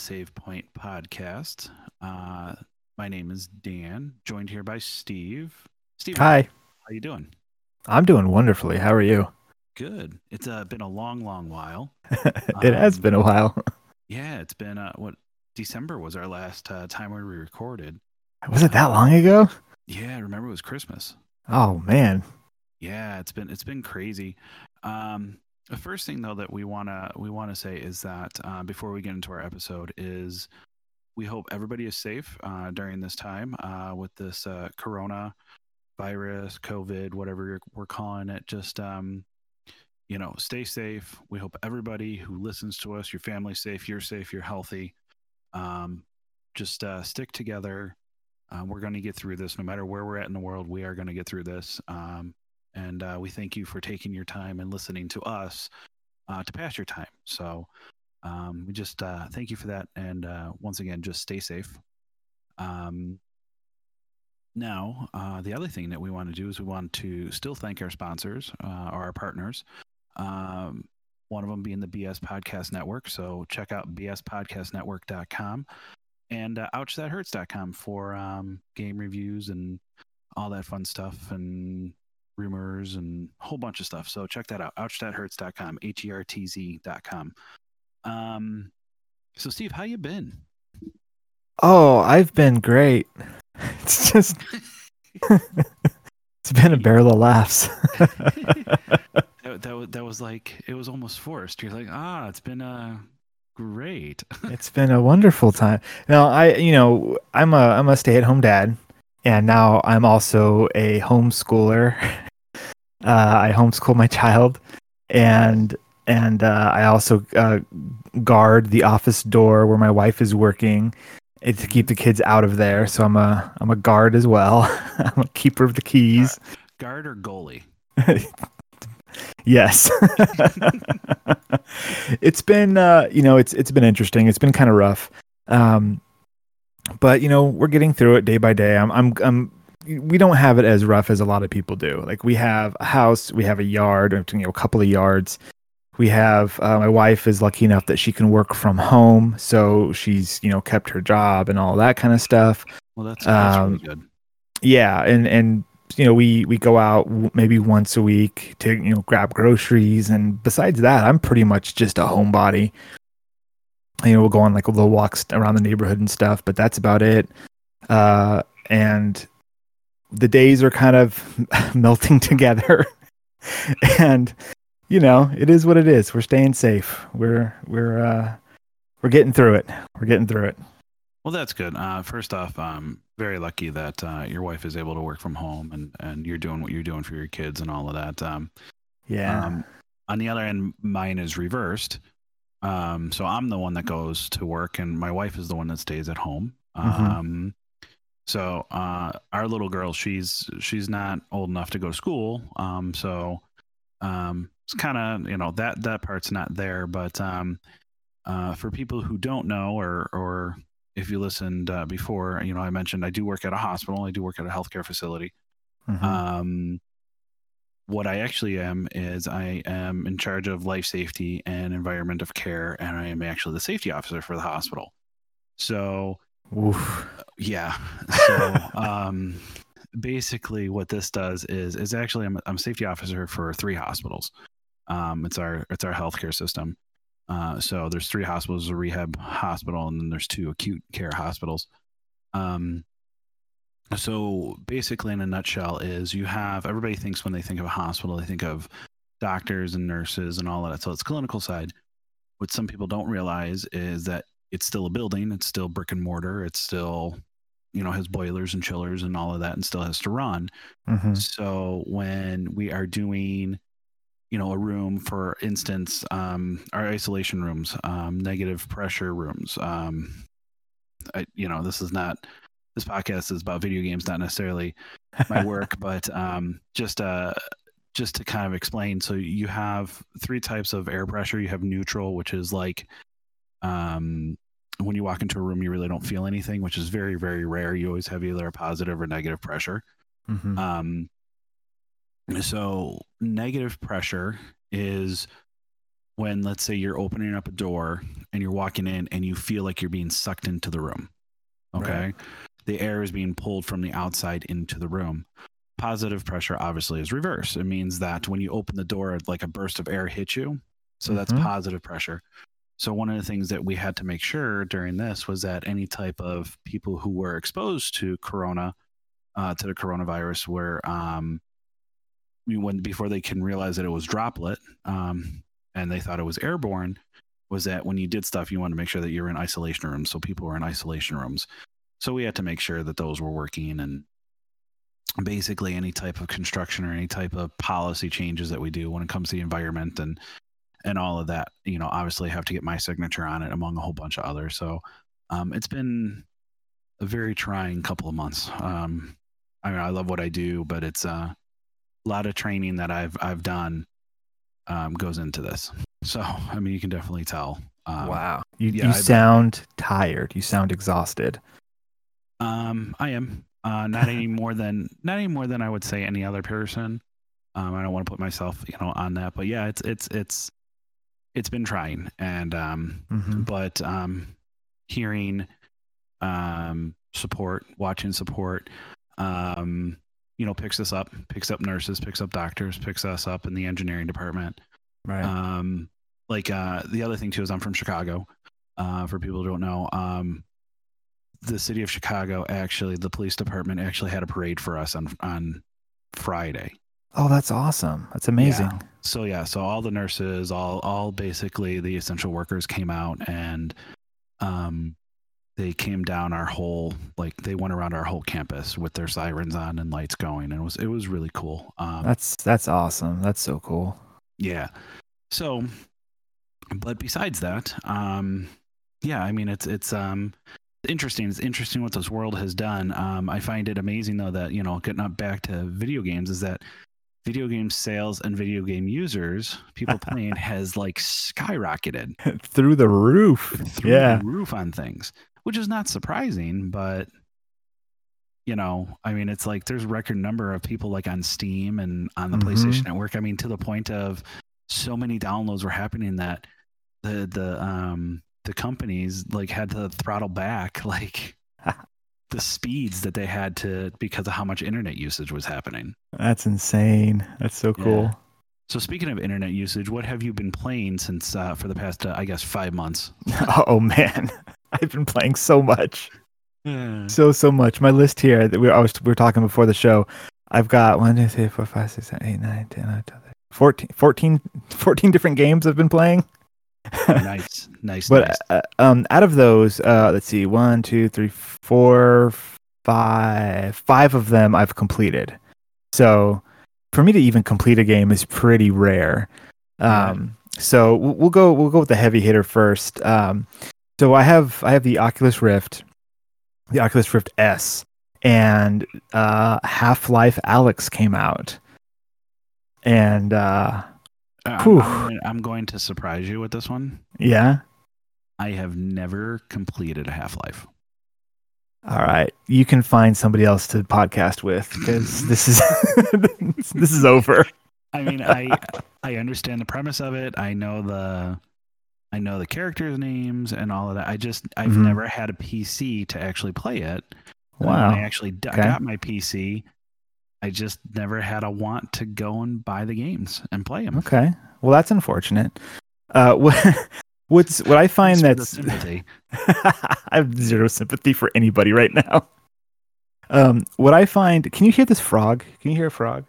Save Point podcast. Uh, my name is Dan, joined here by Steve. Steve, Hi, how you doing? I'm doing wonderfully. How are you? Good. It's uh, been a long, long while. it has Um, been a while. Yeah, it's been uh, what December was our last uh, time we recorded. Was it that long ago? Yeah, I remember it was Christmas. Oh man. Yeah, it's been it's been crazy. Um, the first thing though that we wanna we wanna say is that uh, before we get into our episode is we hope everybody is safe uh, during this time uh, with this uh, Corona virus, COVID, whatever we're calling it. Just um, you know, stay safe. We hope everybody who listens to us, your family's safe, you're safe, you're healthy. Um, just uh, stick together. Uh, we're going to get through this no matter where we're at in the world. We are going to get through this. Um, and uh, we thank you for taking your time and listening to us uh, to pass your time. So um, we just uh, thank you for that. And uh, once again, just stay safe. Um, now, uh, the other thing that we want to do is we want to still thank our sponsors, uh, or our partners. Um, one of them being the BS Podcast Network. So check out bspodcastnetwork.com and uh, ouchthathertz.com for um, game reviews and all that fun stuff and rumors and a whole bunch of stuff. So check that out. Ouchthathertz.com, H E R T Z.com. Um, so Steve, how you been? Oh, I've been great. It's just it's been a barrel of laughs. That, that, that was like it was almost forced. You're like, ah, it's been uh great. it's been a wonderful time. Now, I you know, I'm a I'm a stay-at-home dad and now I'm also a homeschooler. Uh, I homeschool my child and and uh, I also uh, guard the office door where my wife is working eh, to keep the kids out of there. So I'm a I'm a guard as well. I'm a keeper of the keys. Guard or goalie? yes. it's been uh, you know it's it's been interesting. It's been kind of rough. Um, but you know we're getting through it day by day. I'm I'm I'm we don't have it as rough as a lot of people do. Like we have a house, we have a yard, you know, a couple of yards. We have uh, my wife is lucky enough that she can work from home, so she's you know kept her job and all that kind of stuff. Well, that's, that's Um, really good. Yeah, and and you know we we go out w- maybe once a week to you know grab groceries, and besides that, I'm pretty much just a homebody. You know, we'll go on like little walks around the neighborhood and stuff, but that's about it. Uh, and the days are kind of melting together, and you know it is what it is. We're staying safe. We're we're uh, we're getting through it. We're getting through it. Well, that's good. Uh, first off, um, very lucky that uh, your wife is able to work from home and, and you're doing what you're doing for your kids and all of that. Um, Yeah. um, on the other end, mine is reversed. Um, so I'm the one that goes to work and my wife is the one that stays at home. Mhm. Um, so uh, our little girl, she's she's not old enough to go to school. Um, so um, it's kind of you know that that part's not there. But um, uh, for people who don't know or or if you listened uh, before, you know I mentioned I do work at a hospital. I do work at a healthcare facility. Mhm. Um, what I actually am is I am in charge of life safety and environment of care, and I am actually the safety officer for the hospital. So Oof. yeah, so um, basically what this does is is actually I'm, I'm a safety officer for three hospitals. Um, it's our it's our healthcare system. Uh, so there's three hospitals, a rehab hospital, and then there's two acute care hospitals. Um, so basically, in a nutshell, is you have everybody thinks when they think of a hospital, they think of doctors and nurses and all of that. So it's clinical side. What some people don't realize is that it's still a building, it's still brick and mortar, it's still, you know, has boilers and chillers and all of that, and still has to run. Mhm. So when we are doing, you know, a room, for instance, um, our isolation rooms, um, negative pressure rooms, um, I, you know, this is not this podcast is about video games, not necessarily my work, but um, just uh, just to kind of explain. So you have three types of air pressure. You have neutral, which is like um, when you walk into a room, you really don't feel anything, which is very very rare. You always have either a positive or negative pressure. Mhm. Um, so negative pressure is when let's say you're opening up a door and you're walking in and you feel like you're being sucked into the room. Okay. Right. The air is being pulled from the outside into the room. Positive pressure obviously is reverse. It means that when you open the door, like a burst of air hits you. So that's Mhm. positive pressure. So one of the things that we had to make sure during this was that any type of people who were exposed to corona, uh, to the coronavirus, were um, when before they can realize that it was droplet, um, and they thought it was airborne, was that when you did stuff, you wanted to make sure that you were in isolation rooms. So people were in isolation rooms. So we had to make sure that those were working and basically any type of construction or any type of policy changes that we do when it comes to the environment and and all of that you know obviously have to get my signature on it among a whole bunch of others so um, it's been a very trying couple of months um, i mean i love what i do but it's uh, a lot of training that i've i've done um, goes into this so i mean you can definitely tell um, wow. You, yeah, you sound tired. You sound exhausted. Um, I am uh, not any more than not any more than I would say any other person. Um, I don't want to put myself, you know, on that, but yeah, it's it's it's it's been trying, and um, Mhm. but um, hearing um support, watching support, um, you know, picks us up, picks up nurses, picks up doctors, picks us up in the engineering department. Right. Um, like uh, the other thing too is I'm from Chicago. Uh, for people who don't know, um, the city of Chicago actually, the police department actually had a parade for us on on Friday. Oh, that's awesome. That's amazing. So yeah, so all the nurses, all all basically the essential workers came out and um, they came down our whole like they went around our whole campus with their sirens on and lights going, and it was it was really cool. Um, That's that's awesome. That's so cool. Yeah. So, but besides that, um, yeah, I mean, it's it's um interesting. It's interesting what this world has done. Um, I find it amazing though that you know, getting up back to video games, is that video game sales and video game users, people playing, has like skyrocketed Through the roof. through Yeah. the roof on things, which is not surprising, but you know, I mean, it's like there's record number of people like on Steam and on the Mhm. PlayStation Network. I mean, to the point of so many downloads were happening that the the um the companies like had to throttle back like the speeds that they had to because of how much internet usage was happening. That's insane. That's so cool. Yeah. So speaking of internet usage, what have you been playing since uh, for the past uh, I guess five months? Oh man. I've been playing so much. Yeah. So so much. My list here that we I was we were talking before the show. I've got one, two, three, four, five, six, seven, eight, nine, 10, 11, 12, 14, 14, 14 different games I've been playing. Nice, nice, But nice. uh, um, out of those, uh, let's see, one, two, three, four, five, five of them I've completed. So for me to even complete a game is pretty rare. Um, so we'll, we'll go we'll go with the heavy hitter first. Um, so I have I have the Oculus Rift, the Oculus Rift S, and uh, Half Life Alyx came out, and uh, Uh, I'm, I'm going- to surprise you with this one. yeah. I have never completed a Half Life. All right, you can find somebody else to podcast with because this is this is over. I mean, I I understand the premise of it. I know the I know the characters' names and all of that. I just I've Mhm. never had a PC to actually play it. Uh, Wow. I actually I Okay. got my PC. I just never had a want to go and buy the games and play them. Okay, well that's unfortunate. Uh, what what's what I find that's sympathy. I have zero sympathy for anybody right now. Um, what I find, can you hear this frog? Can you hear a frog?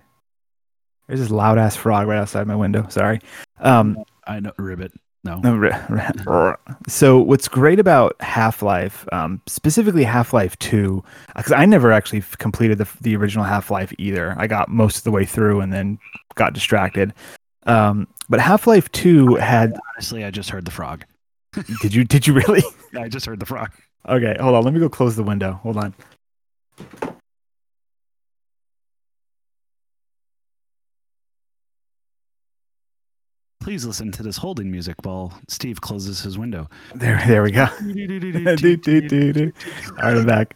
There's this loud ass frog right outside my window. Sorry. Um, I know Ribbit. No. no, re- re- so what's great about Half Life, um, specifically Half Life Two, because I never actually completed the the original Half Life either. I got most of the way through and then got distracted. Um, but Half Life Two had. Honestly, I just heard the frog. Did you? Did you really? I just heard the frog. Okay, hold on. Let me go close the window. Hold on. Please listen to this holding music while Steve closes his window. There, there we go. All right, I'm back.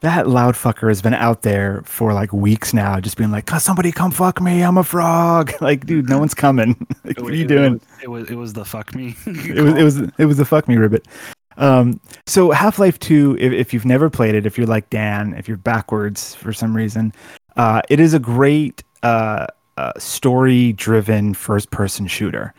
that loud fucker has been out there for like weeks now, just being like, "Somebody come fuck me! I'm a frog!" Like, dude, no one's coming. like, what are you doing? It was, it was the fuck me. it was it was it was the fuck me ribbit. Um, so Half Life Two, if, if you've never played it, if you're like Dan, if you're backwards for some reason, uh, it is a great uh, uh, story-driven first-person shooter.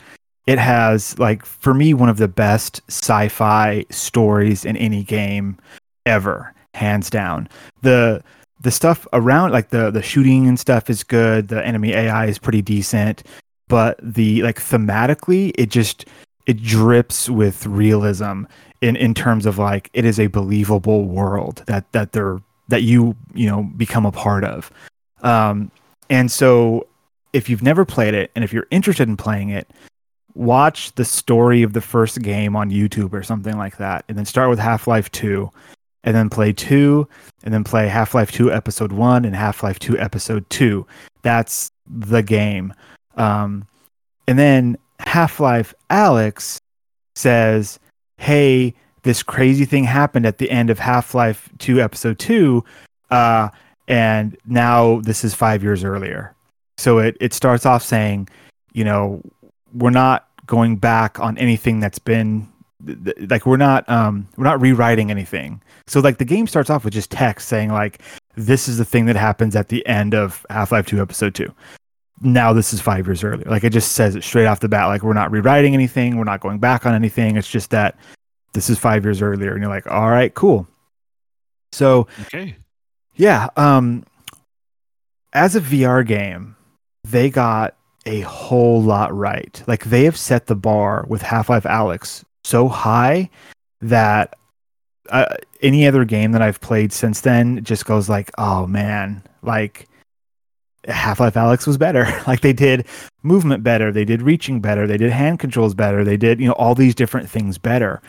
It has like for me one of the best sci-fi stories in any game ever hands down. The the stuff around like the the shooting and stuff is good. The enemy AI is pretty decent, but the like thematically it just it drips with realism in in terms of like it is a believable world that that they're that you you know become a part of. Um and so if you've never played it and if you're interested in playing it, watch the story of the first game on YouTube or something like that and then start with Half-Life 2 and then play two, and then play Half Life 2 Episode 1 and Half Life 2 Episode 2. That's the game. Um, and then Half Life Alyx says, hey, this crazy thing happened at the end of Half Life 2 Episode 2, uh, and now this is five years earlier. So it, it starts off saying, you know, we're not going back on anything that's been like we're not um we're not rewriting anything. So like the game starts off with just text saying like this is the thing that happens at the end of half-life 2 episode 2 now this is five years earlier. Like it just says it straight off the bat like we're not rewriting anything. We're not going back on anything. It's just that this is five years earlier. And you're like all right cool. So okay. yeah um as a vr game they got a whole lot right. Like they have set the bar with half-life alyx so high that uh, any other game that I've played since then just goes like, oh man, like Half Life Alyx was better. like they did movement better, they did reaching better, they did hand controls better, they did you know all these different things better.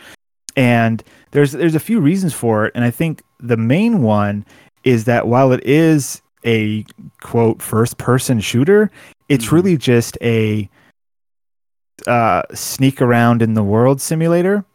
And there's there's a few reasons for it, and I think the main one is that while it is a quote first person shooter, it's mm-hmm. really just a uh, sneak around in the world simulator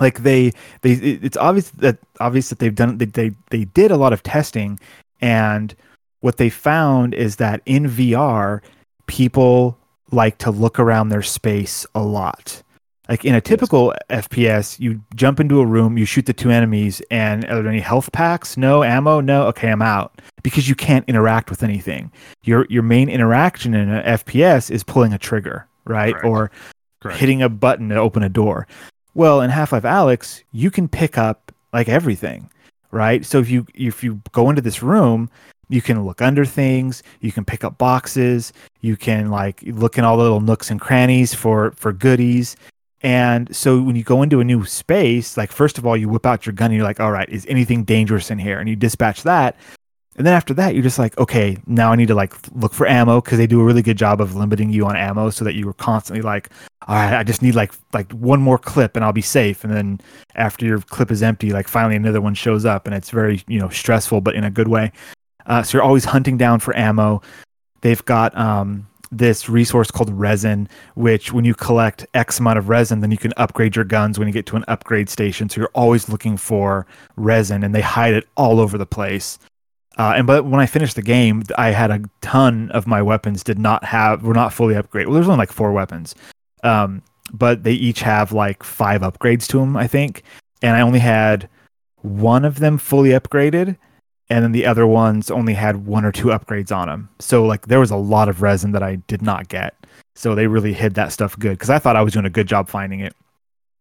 like they they it's obvious that obvious that they've done they, they they did a lot of testing and what they found is that in VR people like to look around their space a lot like in a typical yes. FPS, you jump into a room, you shoot the two enemies, and are there any health packs? No ammo? No. Okay, I'm out because you can't interact with anything. Your your main interaction in an FPS is pulling a trigger, right? Correct. Or Correct. hitting a button to open a door. Well, in Half-Life Alyx, you can pick up like everything, right? So if you if you go into this room, you can look under things, you can pick up boxes, you can like look in all the little nooks and crannies for for goodies. And so when you go into a new space, like first of all, you whip out your gun and you're like, all right, is anything dangerous in here? And you dispatch that. And then after that, you're just like, okay, now I need to like look for ammo because they do a really good job of limiting you on ammo so that you were constantly like, all right, I just need like like one more clip and I'll be safe. And then after your clip is empty, like finally another one shows up and it's very you know stressful, but in a good way. Uh, so you're always hunting down for ammo. They've got um, this resource called resin, which when you collect X amount of resin, then you can upgrade your guns when you get to an upgrade station. So you're always looking for resin, and they hide it all over the place. Uh, and but when I finished the game, I had a ton of my weapons did not have were not fully upgraded. Well, there's only like four weapons, um, but they each have like five upgrades to them, I think. And I only had one of them fully upgraded, and then the other ones only had one or two upgrades on them. So like there was a lot of resin that I did not get. So they really hid that stuff good because I thought I was doing a good job finding it.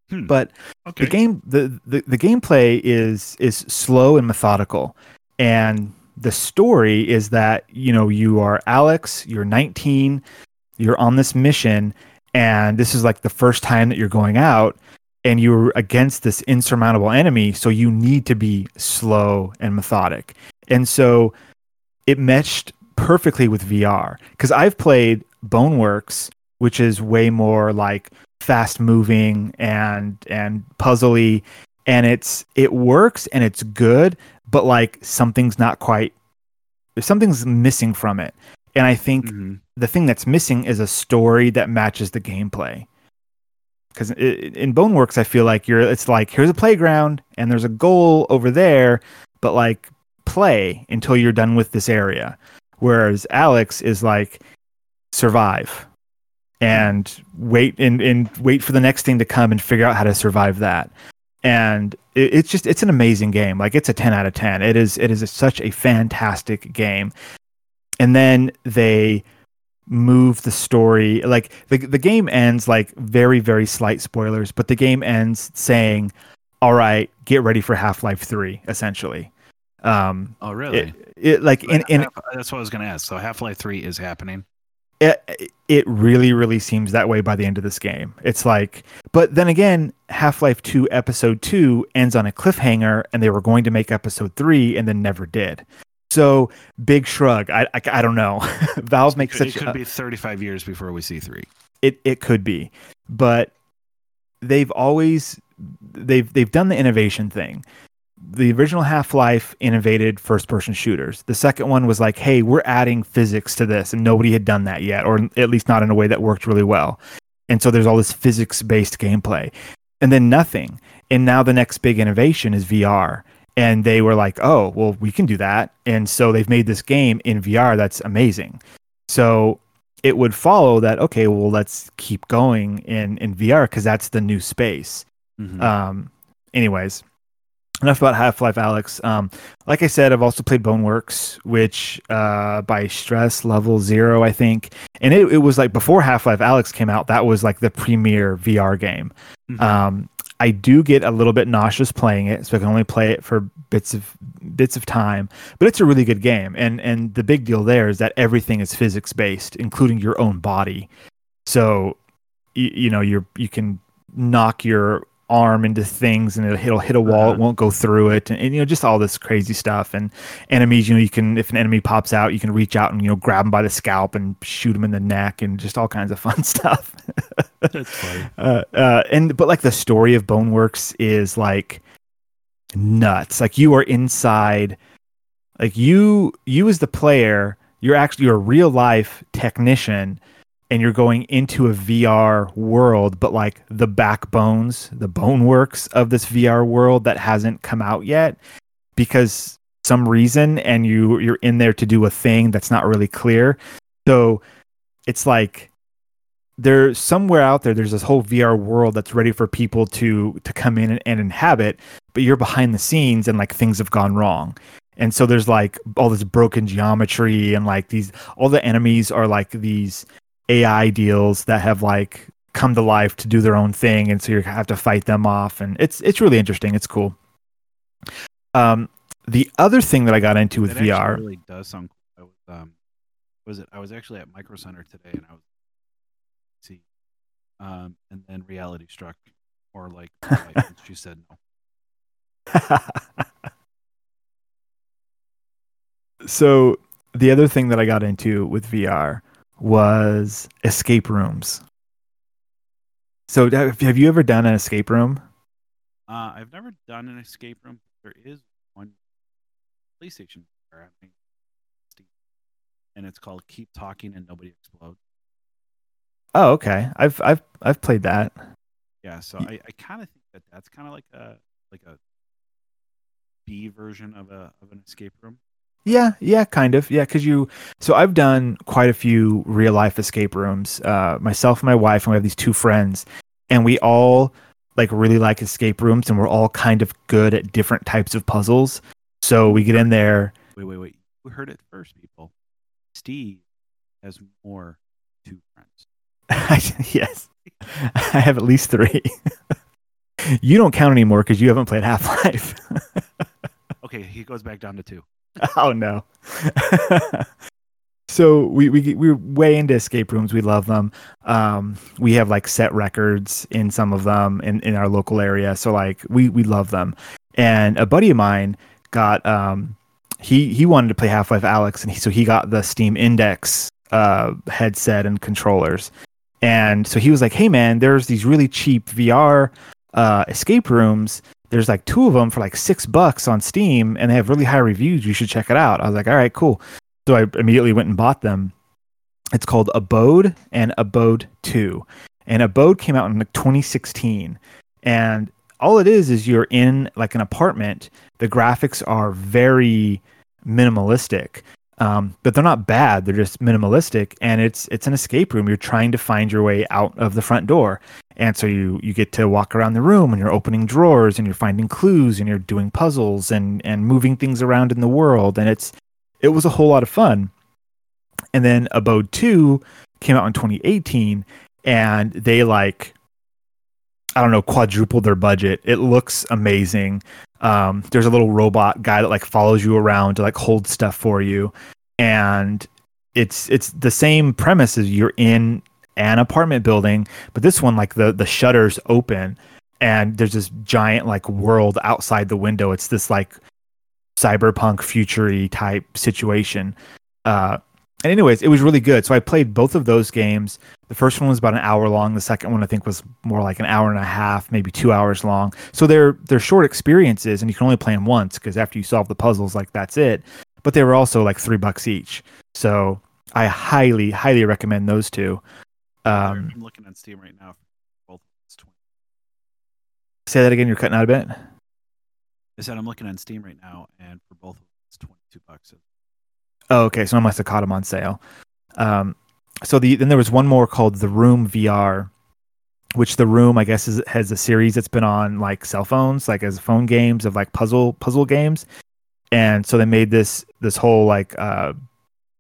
Hmm. But okay. the game the, the the gameplay is is slow and methodical, and the story is that you know you are Alyx, you're 19, you're on this mission, and this is like the first time that you're going out, and you're against this insurmountable enemy, so you need to be slow and methodic, and so it meshed perfectly with VR because I've played Boneworks, which is way more like fast moving and and puzzly and it's it works and it's good but like something's not quite something's missing from it. And i think mm-hmm. the thing that's missing is a story that matches the gameplay because in boneworks i feel like you're it's like here's a playground and there's a goal over there but like play until you're done with this area. Whereas Alyx is like survive and wait and, and wait for the next thing to come and figure out how to survive that. And it, it's just it's an amazing game. Like it's a 10 out of 10. It is it is a, such a fantastic game. And then they move the story like the the game ends like very very slight spoilers, but the game ends saying, "All right, get ready for Half-Life 3," essentially. Um, oh, really? It, it like in, in that's what I was to ask. So Half Life Three is happening. It, it really really seems that way by the end of this game. It's like, but then again, Half Life Two Episode Two ends on a cliffhanger, and they were going to make Episode Three, and then never did. So big shrug. I I, I don't know. Valve makes such. It could a, be 35 years before we see three. It it could be, but they've always they've they've done the innovation thing the original Half-Life innovated first-person shooters. The second one was like, "Hey, we're adding physics to this," and nobody had done that yet, or at least not in a way that worked really well. And so there's all this physics-based gameplay, and then nothing. And now the next big innovation is VR, and they were like, "Oh, well, we can do that," and so they've made this game in VR that's amazing. So it would follow that okay, well, let's keep going in in VR because that's the new space. Mm-hmm. Um, anyways enough about Half Life Alyx. Um, like I said, I've also played Boneworks, which uh, by stress level zero, I think, and it, it was like before Half Life Alyx came out. That was like the premier VR game. Mm-hmm. Um, I do get a little bit nauseous playing it, so I can only play it for bits of bits of time. But it's a really good game, and and the big deal there is that everything is physics based, including your own body. So, you, you know, you're you can knock your arm into things and it'll, it'll hit a wall, uh-huh. it won't go through it, and, and, you know just all this crazy stuff. And enemies, you know, you can if an enemy pops out, you can reach out and you know grab them by the scalp and shoot them in the neck, and just all kinds of fun stuff. That's funny. Uh, uh, and but like the story of Boneworks is like nuts. Like you are inside, like you you as the player, you're actually you're a real life technician and you're going into a VR world, but like the backbones, the boneworks of this VR world that hasn't come out yet because some reason and you you're in there to do a thing that's not really clear. So it's like there's somewhere out there there's this whole VR world that's ready for people to to come in and, and inhabit, but you're behind the scenes and like things have gone wrong and so there's like all this broken geometry and like these all the enemies are like these AI deals that have like come to life to do their own thing, and so you have to fight them off, and it's it's really interesting. It's cool. Um, the other thing that I got into with VR really does sound. Cool. I was um, was it? I was actually at Micro Center today, and I was see, um, and then reality struck, or like she said no. so the other thing that I got into with VR was escape rooms. So, have you ever done an escape room? Uh, I've never done an escape room. There is one PlayStation and it's called "Keep Talking and Nobody Explodes." Oh, okay. I've I've I've played that. Yeah, so I, I kind of think that that's kind of like a like a B version of a of an escape room. Yeah, yeah, kind of. Yeah, because you. So I've done quite a few real life escape rooms. Uh, myself and my wife, and we have these two friends, and we all like really like escape rooms, and we're all kind of good at different types of puzzles. So we get in there. Wait, wait, wait! We heard it first, people. Steve has more two friends. yes, I have at least three. you don't count anymore because you haven't played Half Life. okay, he goes back down to two. oh no. so we we we're way into escape rooms. We love them. Um, we have like set records in some of them in, in our local area. So like we we love them. And a buddy of mine got um he he wanted to play Half Life Alyx, and he, so he got the Steam Index uh headset and controllers. And so he was like, "Hey man, there's these really cheap VR uh, escape rooms there's like two of them for like six bucks on Steam, and they have really high reviews. You should check it out. I was like, all right, cool. So I immediately went and bought them. It's called Abode and Abode Two, and Abode came out in like 2016, and all it is is you're in like an apartment. The graphics are very minimalistic. Um, but they're not bad. They're just minimalistic, and it's it's an escape room. You're trying to find your way out of the front door, and so you you get to walk around the room, and you're opening drawers, and you're finding clues, and you're doing puzzles, and and moving things around in the world, and it's it was a whole lot of fun. And then Abode Two came out in 2018, and they like I don't know quadrupled their budget. It looks amazing. Um, there's a little robot guy that like follows you around to like hold stuff for you, and it's it's the same premise as you're in an apartment building, but this one like the the shutters open and there's this giant like world outside the window. It's this like cyberpunk futury type situation. Uh, and anyways, it was really good. So I played both of those games. The first one was about an hour long. The second one I think was more like an hour and a half, maybe two hours long. So they're they're short experiences, and you can only play them once because after you solve the puzzles, like that's it. But they were also like three bucks each. So I highly highly recommend those two. Um, I'm looking on Steam right now. Both say that again. You're cutting out a bit. I said I'm looking on Steam right now, and for both of them, it's 22 bucks. Oh, okay. So I must have caught them on sale. Um, so the then there was one more called The Room VR, which The Room I guess is, has a series that's been on like cell phones, like as phone games of like puzzle puzzle games, and so they made this this whole like uh,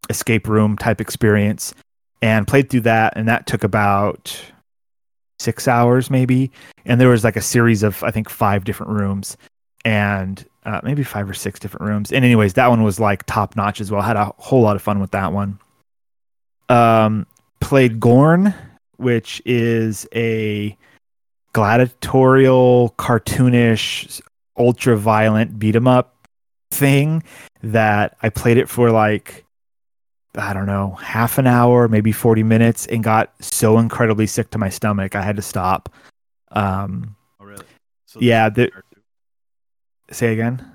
escape room type experience, and played through that, and that took about six hours maybe, and there was like a series of I think five different rooms, and uh, maybe five or six different rooms. And anyways, that one was like top notch as well. Had a whole lot of fun with that one. Um, played Gorn, which is a gladiatorial, cartoonish, ultra violent beat 'em up thing that I played it for like I don't know, half an hour, maybe 40 minutes and got so incredibly sick to my stomach I had to stop. Um, oh really? So yeah, the, Say again.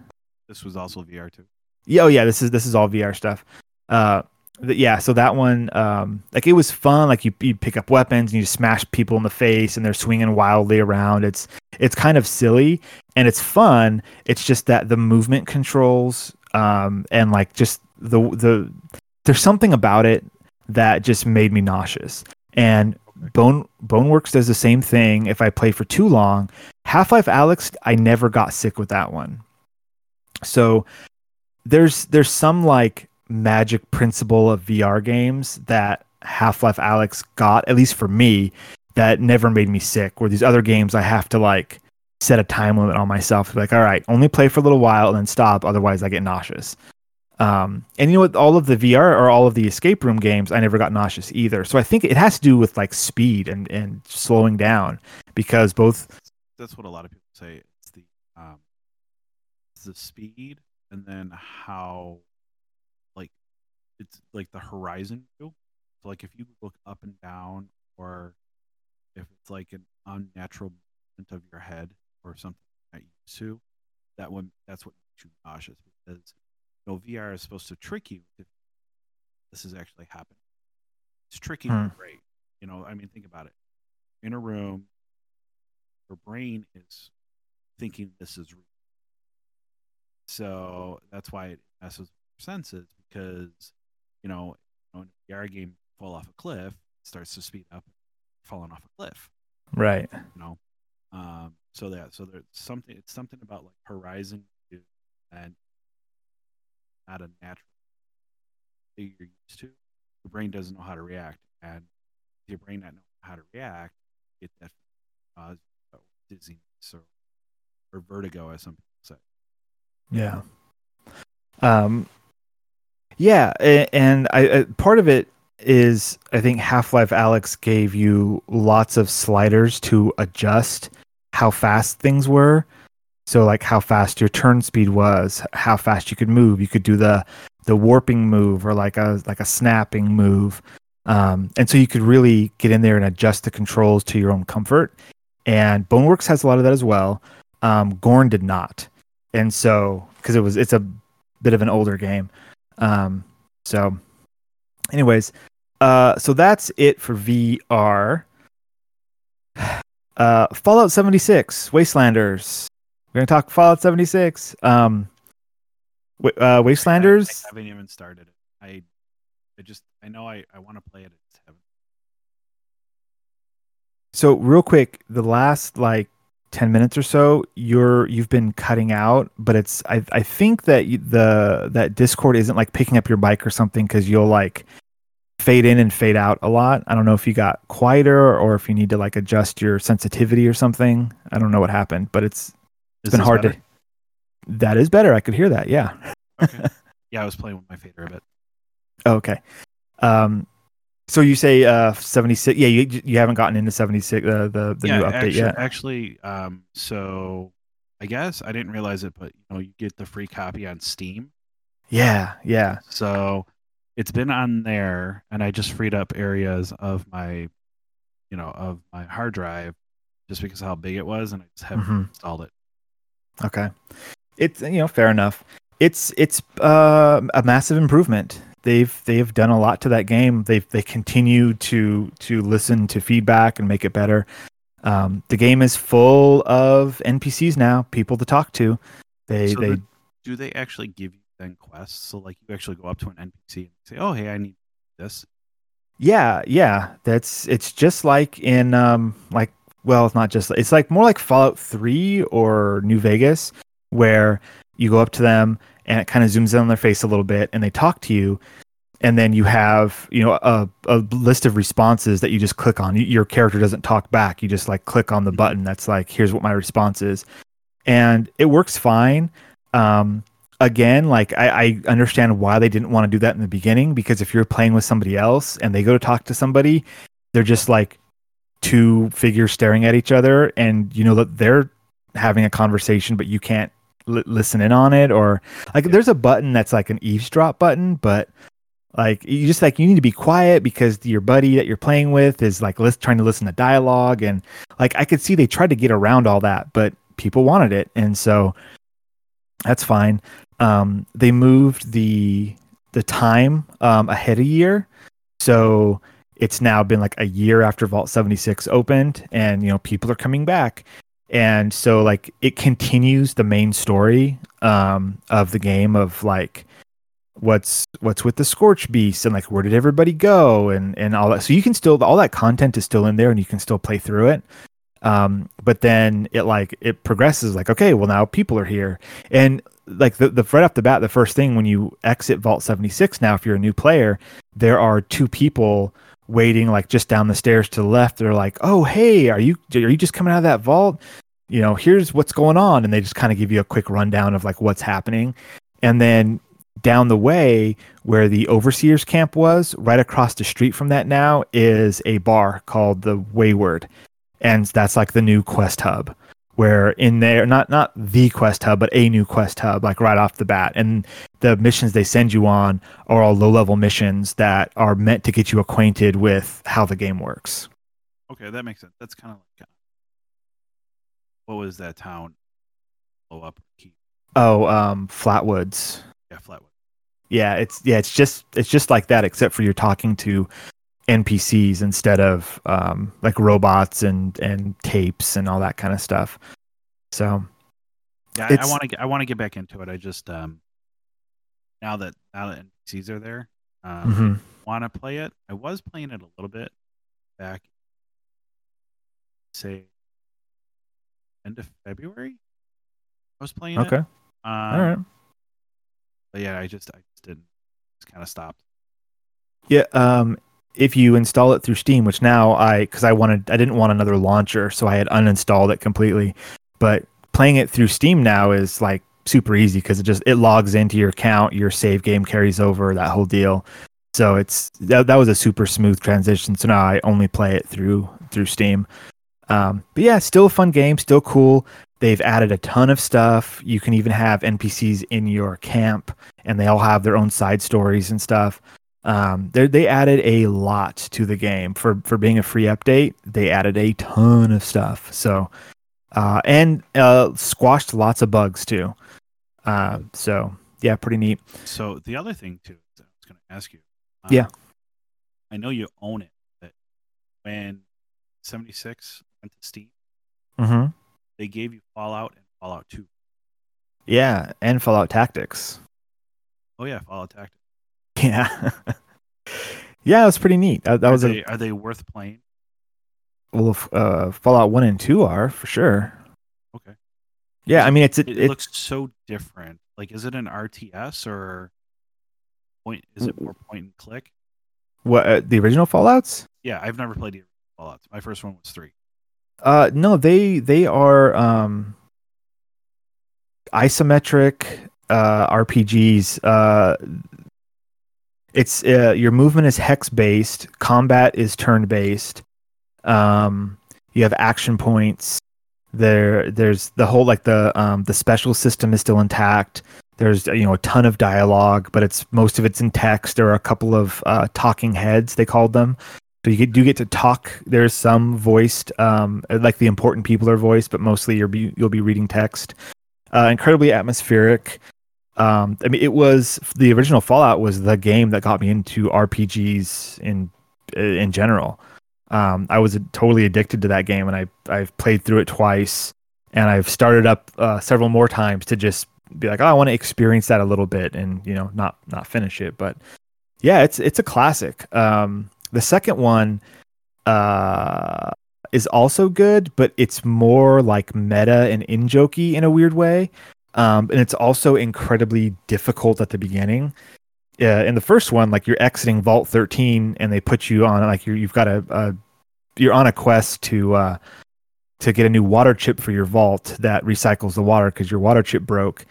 This was also VR too. Yeah, oh yeah, this is this is all VR stuff. Uh, yeah, so that one, um, like it was fun. Like you you pick up weapons and you smash people in the face, and they're swinging wildly around. It's it's kind of silly and it's fun. It's just that the movement controls, um, and like just the the there's something about it that just made me nauseous. And Bone Boneworks does the same thing. If I play for too long, Half Life Alyx, I never got sick with that one. So there's there's some like magic principle of VR games that Half Life Alyx got, at least for me, that never made me sick. Where these other games I have to like set a time limit on myself like, all right, only play for a little while and then stop, otherwise I get nauseous. Um, and you know what? All of the VR or all of the escape room games, I never got nauseous either. So I think it has to do with like speed and and slowing down because both. That's what a lot of people say. It's the um, the speed and then how, like, it's like the horizon view. So like if you look up and down, or if it's like an unnatural movement of your head or something that you that one that's what makes you nauseous because know, VR is supposed to trick you this is actually happening. It's tricky hmm. great. You know, I mean, think about it. In a room, your brain is thinking this is real. So that's why it messes with your senses because, you know, when a VR game fall off a cliff, it starts to speed up, falling off a cliff. Right. You know, um, so that so there's something. It's something about like horizon and not a natural thing you're used to, your brain doesn't know how to react. And your brain not know how to react, get that uh, dizziness or, or vertigo, as some people say. Yeah. Um, yeah, and I, part of it is I think Half Life Alyx gave you lots of sliders to adjust how fast things were. So like how fast your turn speed was, how fast you could move. You could do the the warping move or like a like a snapping move. Um, and so you could really get in there and adjust the controls to your own comfort. And Boneworks has a lot of that as well. Um, Gorn did not, and so because it was it's a bit of an older game. Um, so, anyways, uh, so that's it for VR. Uh, Fallout 76, Wastelanders. We're gonna talk Fallout 76. Um, uh, Wastelanders. I, I haven't even started it. I, I just I know I I want to play it. So real quick, the last like 10 minutes or so you're you've been cutting out but it's i i think that you, the that discord isn't like picking up your mic or something cuz you'll like fade in and fade out a lot i don't know if you got quieter or if you need to like adjust your sensitivity or something i don't know what happened but it's it's been hard better? to that is better i could hear that yeah Okay. yeah, I was playing with my fader a bit. okay um so you say uh 76 yeah you you haven't gotten into 76 uh, the the yeah, new update actually, yet Actually, um, so I guess I didn't realize it, but you know, you get the free copy on Steam. yeah yeah So it's been on there, and I just freed up areas of my, you know, of my hard drive, just because of how big it was, and I just haven't Mhm. installed it. Okay. It's you know fair enough. It's it's uh, a massive improvement. They've they've done a lot to that game. They've they continue to to listen to feedback and make it better. Um, the game is full of NPCs now, people to talk to. They So they the- Do they actually give you then quests? So like you actually go up to an NPC and say, "Oh, hey, I need this." Yeah, yeah. That's it's just like in um like well, it's not just it's like more like Fallout 3 or New Vegas where you go up to them and it kind of zooms in on their face a little bit and they talk to you and then you have, you know, a, a list of responses that you just click on. Your character doesn't talk back. You just like click on the Mhm. button that's like here's what my response is. And it works fine. Um again, like I, I understand why they didn't want to do that in the beginning because if you're playing with somebody else and they go to talk to somebody, they're just like two figures staring at each other, and you know that they're having a conversation, but you can't li- listen in on it. Or like, Yeah. there's a button that's like an eavesdrop button, but like you just like you need to be quiet because your buddy that you're playing with is like lis- trying to listen to dialogue and like i could see they tried to get around all that but people wanted it and so that's fine um, they moved the the time um, ahead a year, so it's now been like a year after Vault 76 opened, and you know people are coming back, and so like it continues the main story um, of the game of like what's what's with the scorch beast and like where did everybody go and and all that. So you can still all that content is still in there and you can still play through it. Um but then it like it progresses like okay well now people are here. And like the, the right off the bat the first thing when you exit vault 76 now if you're a new player there are two people waiting like just down the stairs to the left. They're like oh hey are you are you just coming out of that vault? You know here's what's going on. And they just kind of give you a quick rundown of like what's happening. And then down the way where the overseers camp was right across the street from that now is a bar called the wayward. And that's like the new quest hub where in there not not the quest hub but a new quest hub like right off the bat and the missions they send you on are all low level missions that are meant to get you acquainted with how the game works Okay, that makes sense. That's kind of like uh, what was that town? Blow up. Oh um flatwoods Yeah, Flatwood. yeah it's yeah it's just it's just like that except for you're talking to npcs instead of um like robots and and tapes and all that kind of stuff so Yeah, I- want to get I want to get back into it. I just um now that now that NPCs are there, um, mhm. want to play it. I was playing it a little bit back, say, end of February. I was playing okay it. Um, all right But yeah, I just I just didn't. Just kind of stopped. Yeah, um, if you install it through Steam, which now I because I wanted I didn't want another launcher, so I had uninstalled it completely. But playing it through Steam now is like super easy because it just it logs into your account, your save game carries over, that whole deal. So it's that, that was a super smooth transition. So now I only play it through through Steam. Um, but yeah, still a fun game, still cool. They've added a ton of stuff. You can even have NPCs in your camp, and they all have their own side stories and stuff. Um, they they added a lot to the game for for being a free update. They added a ton of stuff. So, uh, and uh, squashed lots of bugs too. Uh, so yeah, pretty neat. So the other thing too, that I was going to ask you. um, Yeah. I know you own it, but when seventy six went to Steam, Mm-hmm. They gave you Fallout and Fallout 2. Yeah, and Fallout Tactics. Oh yeah, Fallout Tactics. Yeah. yeah, it was pretty neat. That, that are was they, a are they worth playing? well, uh, Fallout One and Two are for sure. Okay. Yeah, I mean it's It, it, it looks so different. Like, is it an RTS or point? Is it more point and click? what uh, the original Fallout's. Yeah, I've never played the Fallout. My first one was three. Uh, no, they they are um isometric uh RPGs. Uh, it's uh, your movement is hex based, combat is turn based. Um, you have action points. There, there's the whole like the um the special system is still intact. There's you know a ton of dialogue, but it's most of it's in text. There are a couple of uh, talking heads they called them, so you do get to talk. There's some voiced, um, like the important people are voiced, but mostly you'll be you'll be reading text. Uh, incredibly atmospheric. Um, I mean, it was the original Fallout was the game that got me into RPGs in in general. Um, I was totally addicted to that game, and I I've played through it twice, and I've started up uh, several more times to just be like, oh, I want to experience that a little bit, and you know, not not finish it, but yeah, it's it's a classic. Um, the second one uh, is also good, but it's more like meta and in jokey in a weird way. Um, and it's also incredibly difficult at the beginning. Uh, in the first one, like you're exiting Vault 13, and they put you on like you're, you've got a, a you're on a quest to uh, to get a new water chip for your vault that recycles the water because your water chip broke.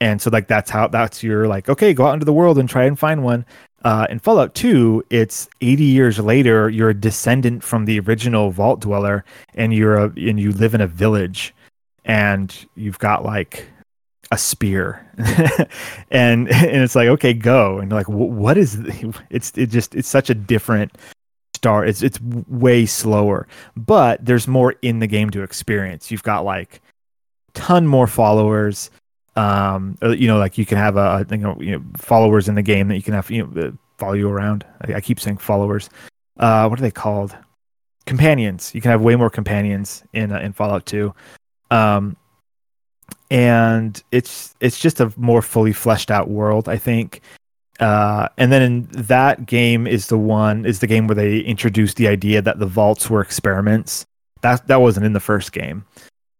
And so like that's how that's your like okay go out into the world and try and find one. Uh, in Fallout 2, it's 80 years later. You're a descendant from the original Vault Dweller, and you're a and you live in a village, and you've got like a spear, and and it's like okay, go, and like what is it's it just it's such a different start. It's it's way slower, but there's more in the game to experience. You've got like ton more followers. Um uh, you know like you can have a you know, you know followers in the game that you can have you know uh, follow you around. I, I keep saying followers. Uh what are they called? Companions. You can have way more companions in uh, in fallout 2 um and it's it's just a more fully fleshed out world i think. Uh and then in that game is the one is the game where they introduced the idea that the vaults were experiments. That that wasn't in the first game.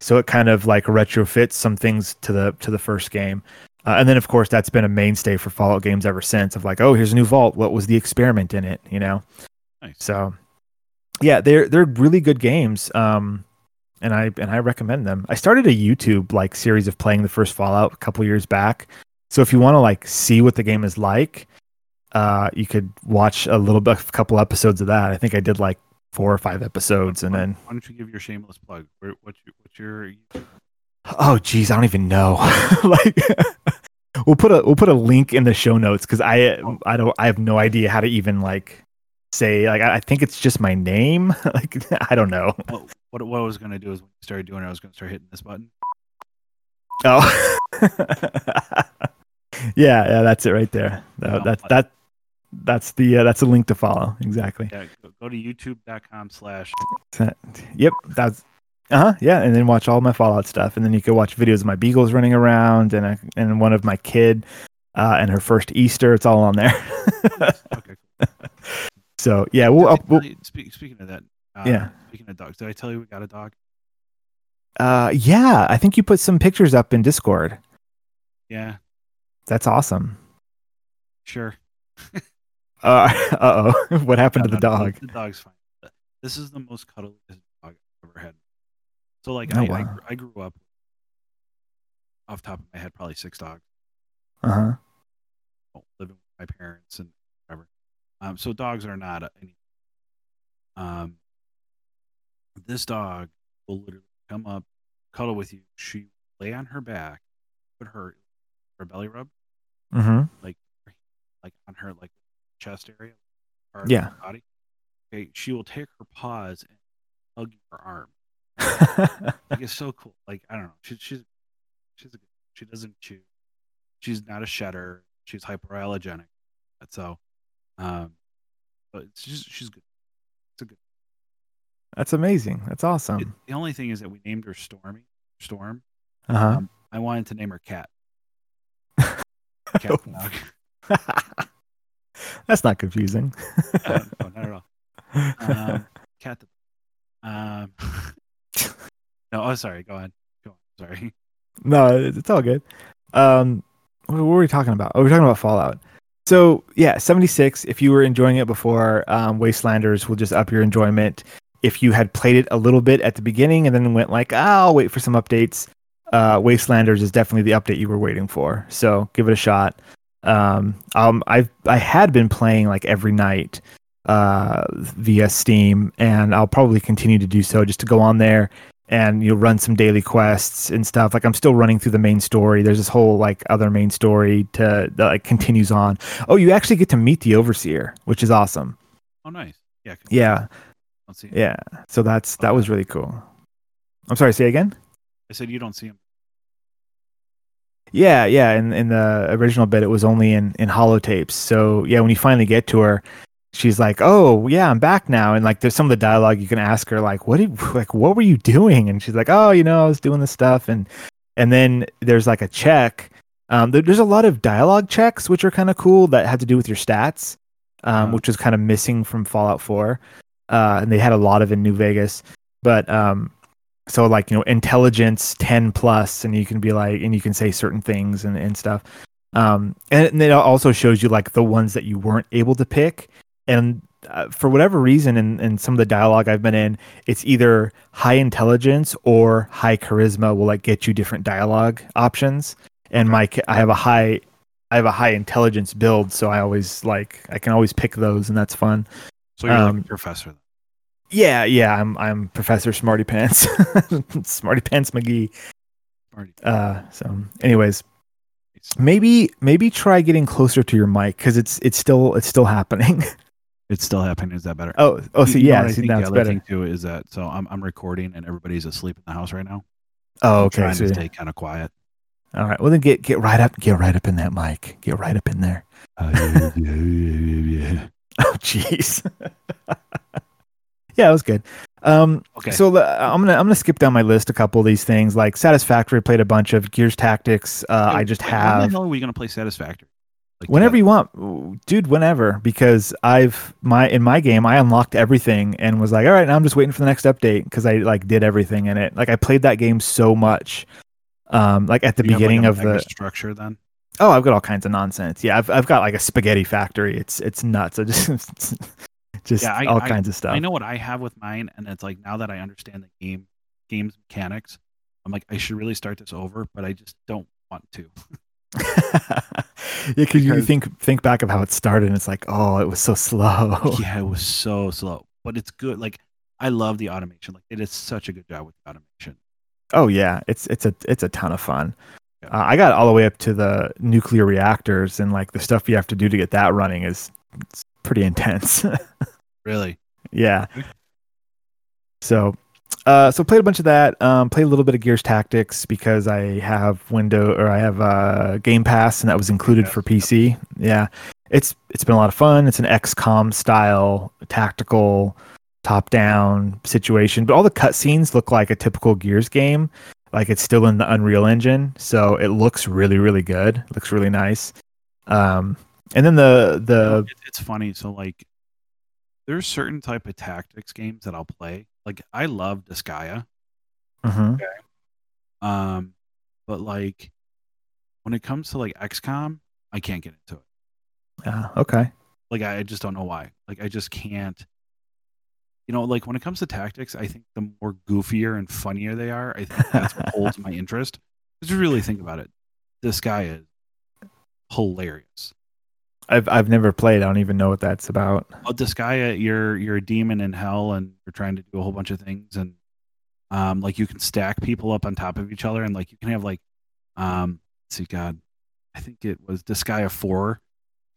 So it kind of like retrofits some things to the to the first game. Uh, and then of course that's been a mainstay for fallout games ever since of like oh here's a new vault. What was the experiment in it? You know? Nice. so yeah they're they're really good games. Um and i and i recommend them i started a youtube like series of playing the first fallout a couple years back so if you want to like see what the game is like uh you could watch a little bit a couple episodes of that i think i did like four or five episodes and then why don't you give your shameless plug? Where, what's your, what's your Oh geez, I don't even know. like we'll put a we'll put a link in the show notes because I I don't I have no idea how to even like say like I I think it's just my name. like I don't know. what, what what I was gonna do is when you started doing it, I was gonna start hitting this button. Oh. yeah, yeah, that's it right there. That, No, that's that that's the uh, that's a link to follow. Exactly. Yeah, go, go to youtube.com slash Yep, that's uh huh. Yeah, and then watch all my Fallout stuff, and then you can watch videos of my beagles running around, and a, and one of my kid, uh, and her first Easter. It's all on there. okay. so yeah, we'll, up, we'll speak, speaking of that, uh, Yeah. Speaking of dogs, did I tell you we got a dog? uh yeah, I think you put some pictures up in Discord. Yeah, That's awesome. sure. Uh oh, what happened No, to the no, no, dog? The, dog's fine. This is the most cuddly dog I've ever had. So like Oh, I, I, wow. gr- I grew up off the top of my head probably six dogs. Uh huh. living with my parents and whatever. Um, so dogs are not any. Um, this dog will literally come up, cuddle with you. She lay on her back, put her her belly rub Mm-hmm. like like on her like chest area, Yeah. her body. Okay, she will take her paws and hug your arm. Like it's so cool. Like I don't know. She, she's she's a good. She doesn't chew. She's not a shedder. She's hyperallergenic. So, um, but it's just she's good. It's a good. That's amazing. That's It- awesome. the only thing is that we named her Stormy. Storm. Uh huh. Um, I wanted to name her Cat. Cat. That's not confusing. Uh, no, not at all. Um, Cat the. Um, no, oh, sorry. Go on. Go on. Sorry. no, it's all good. Um, what what were we talking about? Oh, we are talking about Fallout. So yeah, 76. If you were enjoying it before, um, Wastelanders will just up your enjoyment. If you had played it a little bit at the beginning and then went like, ah, I'll wait for some updates. Uh, Wastelanders is definitely the update you were waiting for. So give it a shot. Um, um, I've I had been playing like every night uh, via Steam, and I'll probably continue to do so. Just to go on there and you know, run some daily quests and stuff. Like I'm still running through the main story. There's this whole like other main story to that like continues on. Oh, you actually get to meet the overseer, which is awesome. Oh, nice. Yeah. Yeah, Don't see. him. yeah. So that's that was really cool. I'm sorry. Say again. I said you don't see him. Yeah, yeah. In in the original bit, it was only in in holotapes. So yeah, when you finally get to her, she's like, "Oh yeah, I'm back now." And like, there's some of the dialogue you can ask her, like, "What did like what were you doing?" And she's like, "Oh, you know, I was doing this stuff." And and then there's like a check. Um, there, there's a lot of dialogue checks which are kind of cool that have to do with your stats, um, Uh-huh. which was kind of missing from Fallout 4. Uh, and they had a lot of in New Vegas, but um, so like you know intelligence 10 plus and you can be like and you can say certain things and, and stuff. Um and, and it also shows you like the ones that you weren't able to pick. And uh, for whatever reason in, in some of the dialogue i've been in it's either high intelligence or high charisma will like get you different dialogue options. And my ca- i have a high i have a high intelligence build so i always like i can always pick those and that's fun. So you're like Um, a professor. Yeah yeah i'm i'm professor smarty pants smarty pants mcgee uh so anyways maybe maybe try getting closer to your mic because it's it's still it's still happening It's still happening. Is that better? oh oh so You know yeah what I see, think now the other better thing too is that so I'm I'm recording and everybody's asleep in the house right now. oh I'm okay trying so, to stay kind of quiet. all right well then get get right up get right up in that mic get right up in there Uh, yeah, yeah, yeah. oh jeez yeah it was good um Okay. so uh, i'm gonna i'm gonna skip down my list a couple of these things like satisfactory played a bunch of gears tactics uh, i just Wait, When have the hell are we gonna play Satisfactory? Like, whenever you want dude whenever because i've my in my game i unlocked everything and was like all right now i'm just waiting for the next update because i like did everything in it like i played that game so much um like at the you have, like, beginning of the structure then. oh i've got all kinds of nonsense yeah i've, I've got like a spaghetti factory it's it's nuts i just just Yeah, I- all I- kinds of stuff I know what I have with mine, and it's like now that I understand the game game's mechanics, I'm like I should really start this over, but I just don't want to. yeah because you think think back of how it started and it's like oh it was so slow yeah, it was so slow, but it's good. Like I love the automation. Like it is such a good job with the automation. Oh yeah, it's it's a it's a ton of fun. Yeah. Uh, I got all the way up to the nuclear reactors, and like the stuff you have to do to get that running is it's pretty intense. Really, yeah. So, uh, so played a bunch of that. Um, played a little bit of Gears Tactics because I have window or I have uh, Game Pass, and that was included Pass, for PC. Yeah, it's it's been a lot of fun. It's an XCOM style tactical top down situation, but all the cutscenes look like a typical Gears game. Like it's still in the Unreal Engine, so it looks really really good. It looks really nice. Um, and then the the it's funny. So like, there's certain type of tactics games that I'll play. Like I love Disgaea. mhm. Um, but like when it comes to like XCOM, I can't get into it. Ah, okay. Like I, I just don't know why. Like I just can't. You know, like when it comes to tactics, I think the more goofier and funnier they are, I think that's what holds my interest. Just really think about it. This guy is hilarious. I've I've never played. I don't even know what that's about. This guy, uh, you're you're a demon in hell, and you're trying to do a whole bunch of things, and um, like you can stack people up on top of each other, and like you can have like, um, let's see, God, I think it was of four.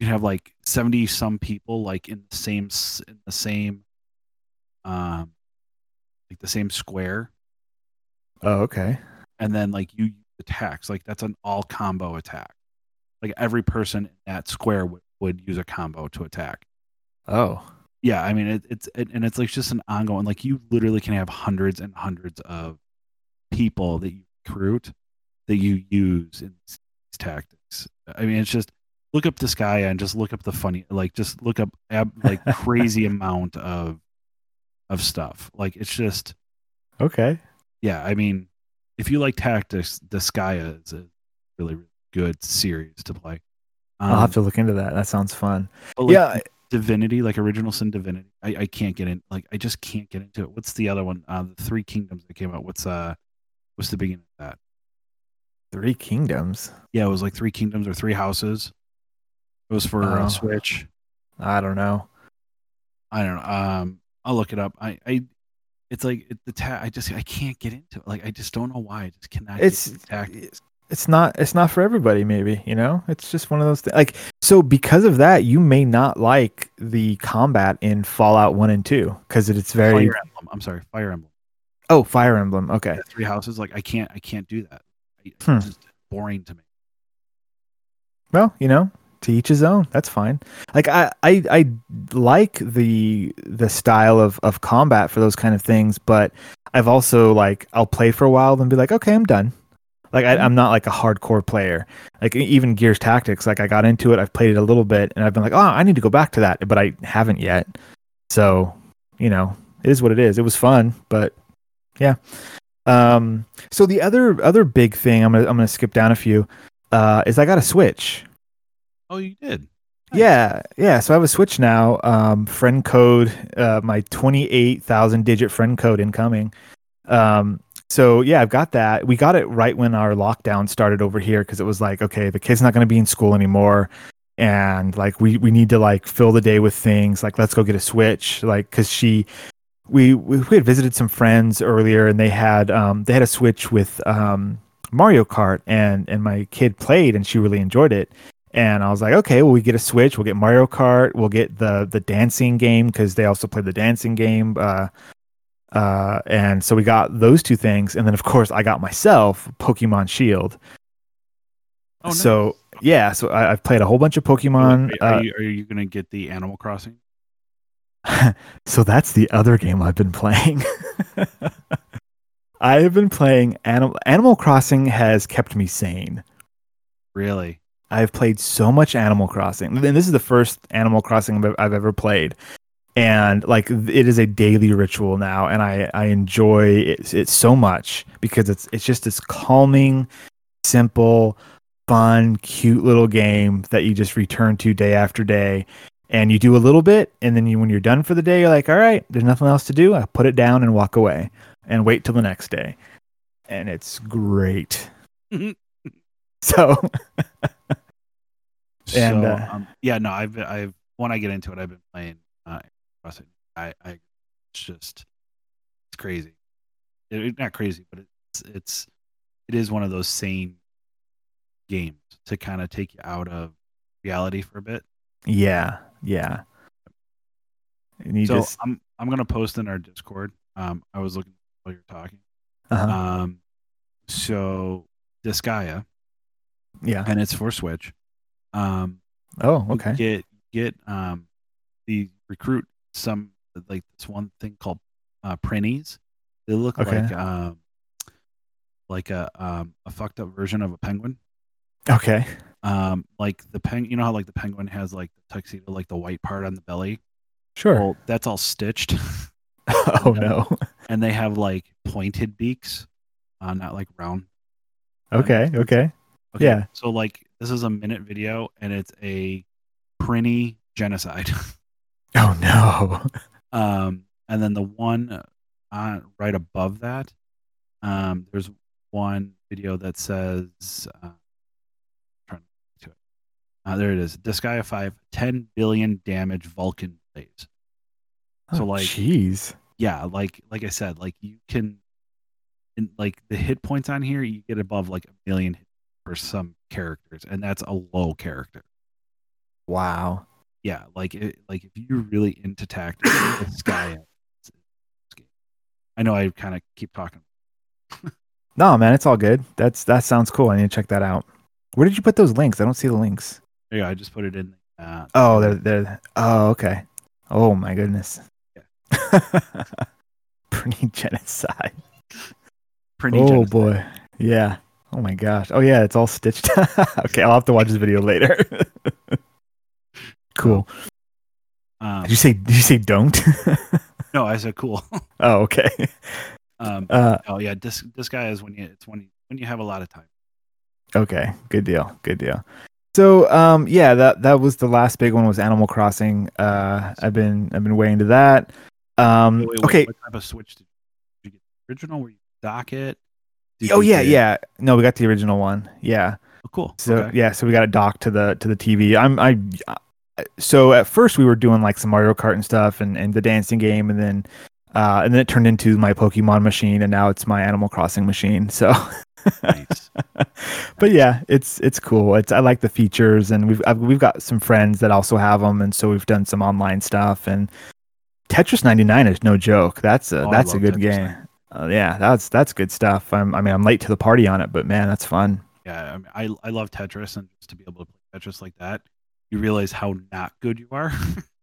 You can have like seventy some people like in the same in the same, um, like the same square, Oh, okay. and then like you use attacks like that's an all combo attack. Like every person in that square would, would use a combo to attack. Oh, yeah, I mean, it, it's it, and it's like just an ongoing. Like you literally can have hundreds and hundreds of people that you recruit that you use in these tactics. I mean, it's just look up this guy and just look up the funny, like just look up ab, like crazy amount of of stuff. Like it's just Okay. yeah. I mean, if you like tactics, Disgaea is a really, really good series to play. I'll Um, have to look into that. That sounds fun. like, yeah. Divinity, like Original Sin Divinity. I, I can't get in like I just can't get into it. What's the other one? Uh the Three Kingdoms that came out. What's uh what's the beginning of that? Three Kingdoms. Yeah, it was like Three Kingdoms or Three Houses. It was for uh, Oh. Switch. I don't know. I don't know. Um I'll look it up. I I it's like it, the ta- I just I can't get into it. Like I just don't know why. I just cannot It's- get into tactics. It's not it's not for everybody maybe, you know? It's just one of those things. Like so because of that, you may not like the combat in Fallout 1 and 2 cuz it's very Fire Emblem. I'm sorry, Fire Emblem. Oh, Fire Emblem. Okay. Yeah, Three Houses like I can't I can't do that. It's Hmm. just boring to me. Well, you know, to each his own. That's fine. Like I, I, I like the the style of of combat for those kind of things, but I've also like I'll play for a while then be like, okay, I'm done. Like I, I'm not like a hardcore player. Like even Gears Tactics, like I got into it, I've played it a little bit, and I've been like, oh, I need to go back to that, but I haven't yet. So, you know, it is what it is. It was fun, but yeah. Um. So the other other big thing, I'm gonna I'm gonna skip down a few, uh, is I got a Switch. Oh, you did. Nice. Yeah, yeah. So I have a Switch now. Um, friend code, uh, my twenty-eight thousand digit friend code incoming. Um, so yeah, I've got that. We got it right when our lockdown started over here because it was like, okay, the kid's not going to be in school anymore, and like we we need to like fill the day with things. Like let's go get a Switch. Like because she, we, we had visited some friends earlier and they had um they had a Switch with um Mario Kart and and my kid played and she really enjoyed it. And I was like, okay, well, we get a Switch, we'll get Mario Kart, we'll get the the dancing game because they also play the dancing game. Uh, uh, and so we got those two things, and then of course I got myself Pokemon Shield. Oh, nice. so yeah, so I, I've played a whole bunch of Pokemon. Are, are uh, you, you gonna get the Animal Crossing? so that's the other game I've been playing. I have been playing Animal Animal Crossing has kept me sane. Really? I've played so much Animal Crossing, and this is the first Animal Crossing I've- I've ever played, and like it is a daily ritual now, and I I enjoy it, it so much because it's it's just this calming, simple, fun, cute little game that you just return to day after day, and you do a little bit, and then you, when you're done for the day, you're like, all right, there's nothing else to do. I put it down and walk away, and wait till the next day, and it's great. so. And, so, uh, um, yeah, no, I've I've when I get into it, I've been playing uh, I, I it's just it's crazy. It, not crazy, but it's it's it is one of those sane games to kind of take you out of reality for a bit. Yeah, yeah. And you so just I'm I'm gonna post in our Discord. Um, I was looking while you're talking. uh Um, so Disgaea, yeah. and it's for Switch. Um, Oh, okay. Get get um the recruit some like this one thing called uh prinnies. They look Okay. like um like a um a fucked up version of a penguin. Okay. Um like the peng you know how like the penguin has like the tuxedo like the white part on the belly. Sure. Well, that's all stitched. oh no. and they have like pointed beaks, uh not like round. Okay. Okay. Yeah. So like this is a minute video and it's a prinny genocide. Oh no. Um, and then the one uh, right above that, um, there's one video that says, uh, trying to get to it. Uh, there it is. Disgaea 5, 10 billion damage Vulcan plays. So, Oh, like- jeez. Yeah, like like I said, like you can, in, like the hit points on here, you get above like a million hit for some characters, and that's a low character. Wow. Yeah, like it, like if you're really into tactics, Disgaea. is- is- I know I kind of keep talking. No, man, it's all good. That's that sounds cool. I need to check that out. Where did you put those links? I don't see the links. Yeah, I just put it in. Uh, Oh, they're they're. Oh, okay. Oh my goodness. Yeah. prinny genocide. prinny oh genocide. boy. Yeah. Oh my gosh. Oh yeah, it's all stitched. okay, I'll have to watch this video later. cool. Um, Did you say did you say don't? no, I said cool. oh, okay. um, Uh oh yeah, this this guy is when you it's when you when you have a lot of time. okay. Good deal. Good deal. So um yeah, that that was the last big one was Animal Crossing. Uh I've been I've been way into that. Um Wait, wait, what- okay. What type of switch did you get? The original? Where you dock it? Did Oh you yeah, get- yeah. No, we got the original one. Yeah. Oh, cool. So okay. yeah, so we got it docked to the to the TV. I'm I so at first we were doing like some Mario Kart and stuff and, and the dancing game and then uh and then it turned into my Pokemon machine and now it's my Animal Crossing machine. So nice. but yeah, it's it's cool. It's I like the features and we've I've, we've got some friends that also have them and so we've done some online stuff and Tetris 99 is no joke. That's a Oh, that's a good Tetris game. Uh, yeah, that's that's good stuff. I'm I mean I'm late to the party on it, but man, that's fun. Yeah, I, mean, I I love Tetris, and just to be able to play Tetris like that, you realize how not good you are.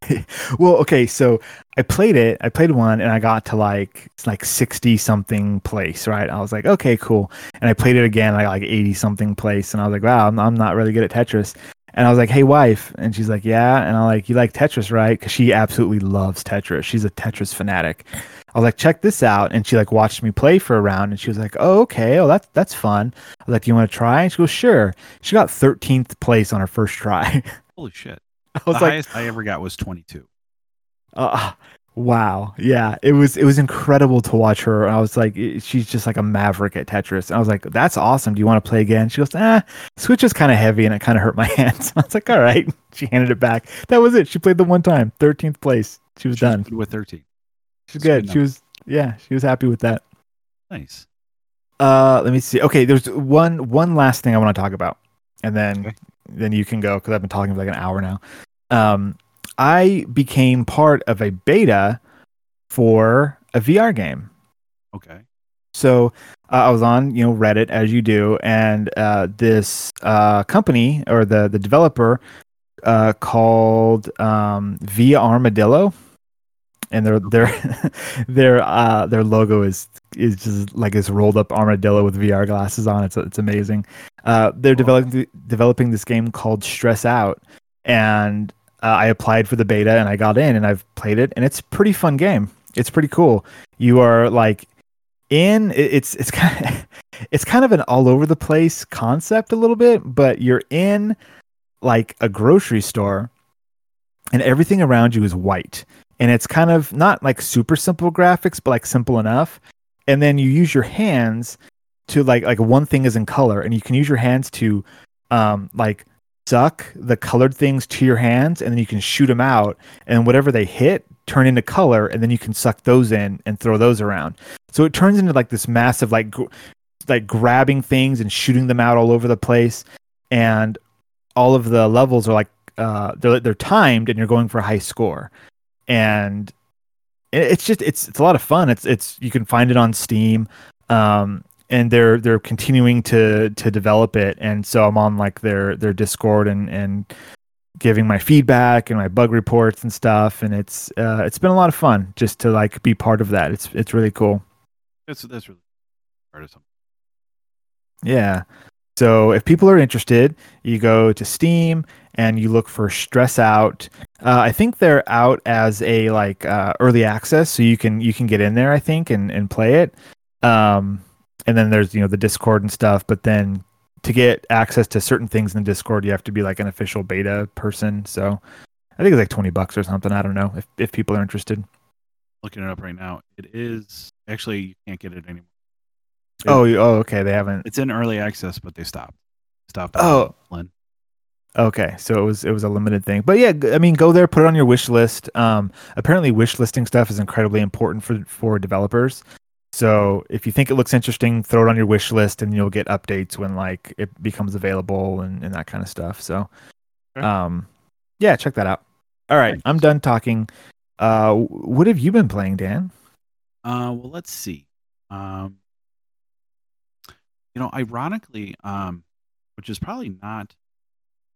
well, okay, so I played it. I played one and I got to like like 60 something place, right? I was like, okay, cool. And I played it again, I got like 80 something place and I was like, wow, I'm, I'm not really good at Tetris. And I was like, hey, wife. And she's like, yeah. And I'm like, you like Tetris, right? Because she absolutely loves Tetris. She's a Tetris fanatic. I was like, check this out. And she like watched me play for a round and she was like, oh, okay. Oh, that's, that's fun. I was like, you want to try? And she goes, sure. She got 13th place on her first try. Holy shit! I The like, highest I ever got was 22. Uh, wow. Yeah. It was it was incredible to watch her. I was like, she's just like a maverick at Tetris. And I was like, that's awesome. Do you want to play again? She goes, ah, Switch is kind of heavy and it kind of hurt my hands. I was like, all right. She handed it back. That was it. She played the one time, 13th place. She was done. with 13. She's good good. She was, yeah, she was happy with that. Nice. Uh, let me see. Okay, there's one one last thing I want to talk about, and then Okay. Then you can go because I've been talking for like an hour now. Um, I became part of a beta for a VR game. Okay. So uh, I was on, you know, Reddit as you do, and uh, this uh, company or the the developer uh, called um, Via Armadillo, and their their their uh, their logo is is just like this rolled up armadillo with VR glasses on. It's it's amazing. Uh, they're Cool. developing developing this game called Stress Out, and uh, I applied for the beta and I got in and I've played it, and it's a pretty fun game. It's pretty cool. You are like in it's it's kind of it's kind of an all over the place concept a little bit, but you're in like a grocery store and everything around you is white. And it's kind of not like super simple graphics, but like simple enough. And then you use your hands to like like one thing is in color and you can use your hands to um like suck the colored things to your hands and then you can shoot them out and whatever they hit turn into color and then you can suck those in and throw those around. So it turns into like this massive like gr- like grabbing things and shooting them out all over the place and all of the levels are like uh they're they're timed and you're going for a high score. And it's just it's it's a lot of fun. It's it's you can find it on steam um and they're they're continuing to to develop it. And so i'm on like their their discord and and giving my feedback and my bug reports and stuff. And it's uh it's been a lot of fun just to like be part of that. It's it's really cool. That's that's really part of something. Yeah. So if people are interested, you go to Steam and you look for Stress Out. Uh, I think they're out as a like uh, early access, so you can you can get in there. I think and and play it. Um, and then there's you know the Discord and stuff. But then to get access to certain things in the Discord, you have to be like an official beta person. So I think it's like twenty bucks or something. I don't know if if people are interested. Looking it up right now, it is actually you can't get it anymore. Oh, oh, okay. They haven't. It's in early access, but they stopped. Stopped. Oh. Lynn. Okay, so it was it was a limited thing, but yeah, I mean, go there, put it on your wish list. Um, apparently, wish listing stuff is incredibly important for for developers. So if you think it looks interesting, throw it on your wish list, and you'll get updates when like it becomes available and, and that kind of stuff. So, Okay. um, yeah, check that out. All right. I'm done talking. Uh, what have you been playing, Dan? Uh, well, let's see. Um, you know, ironically, um, which is probably not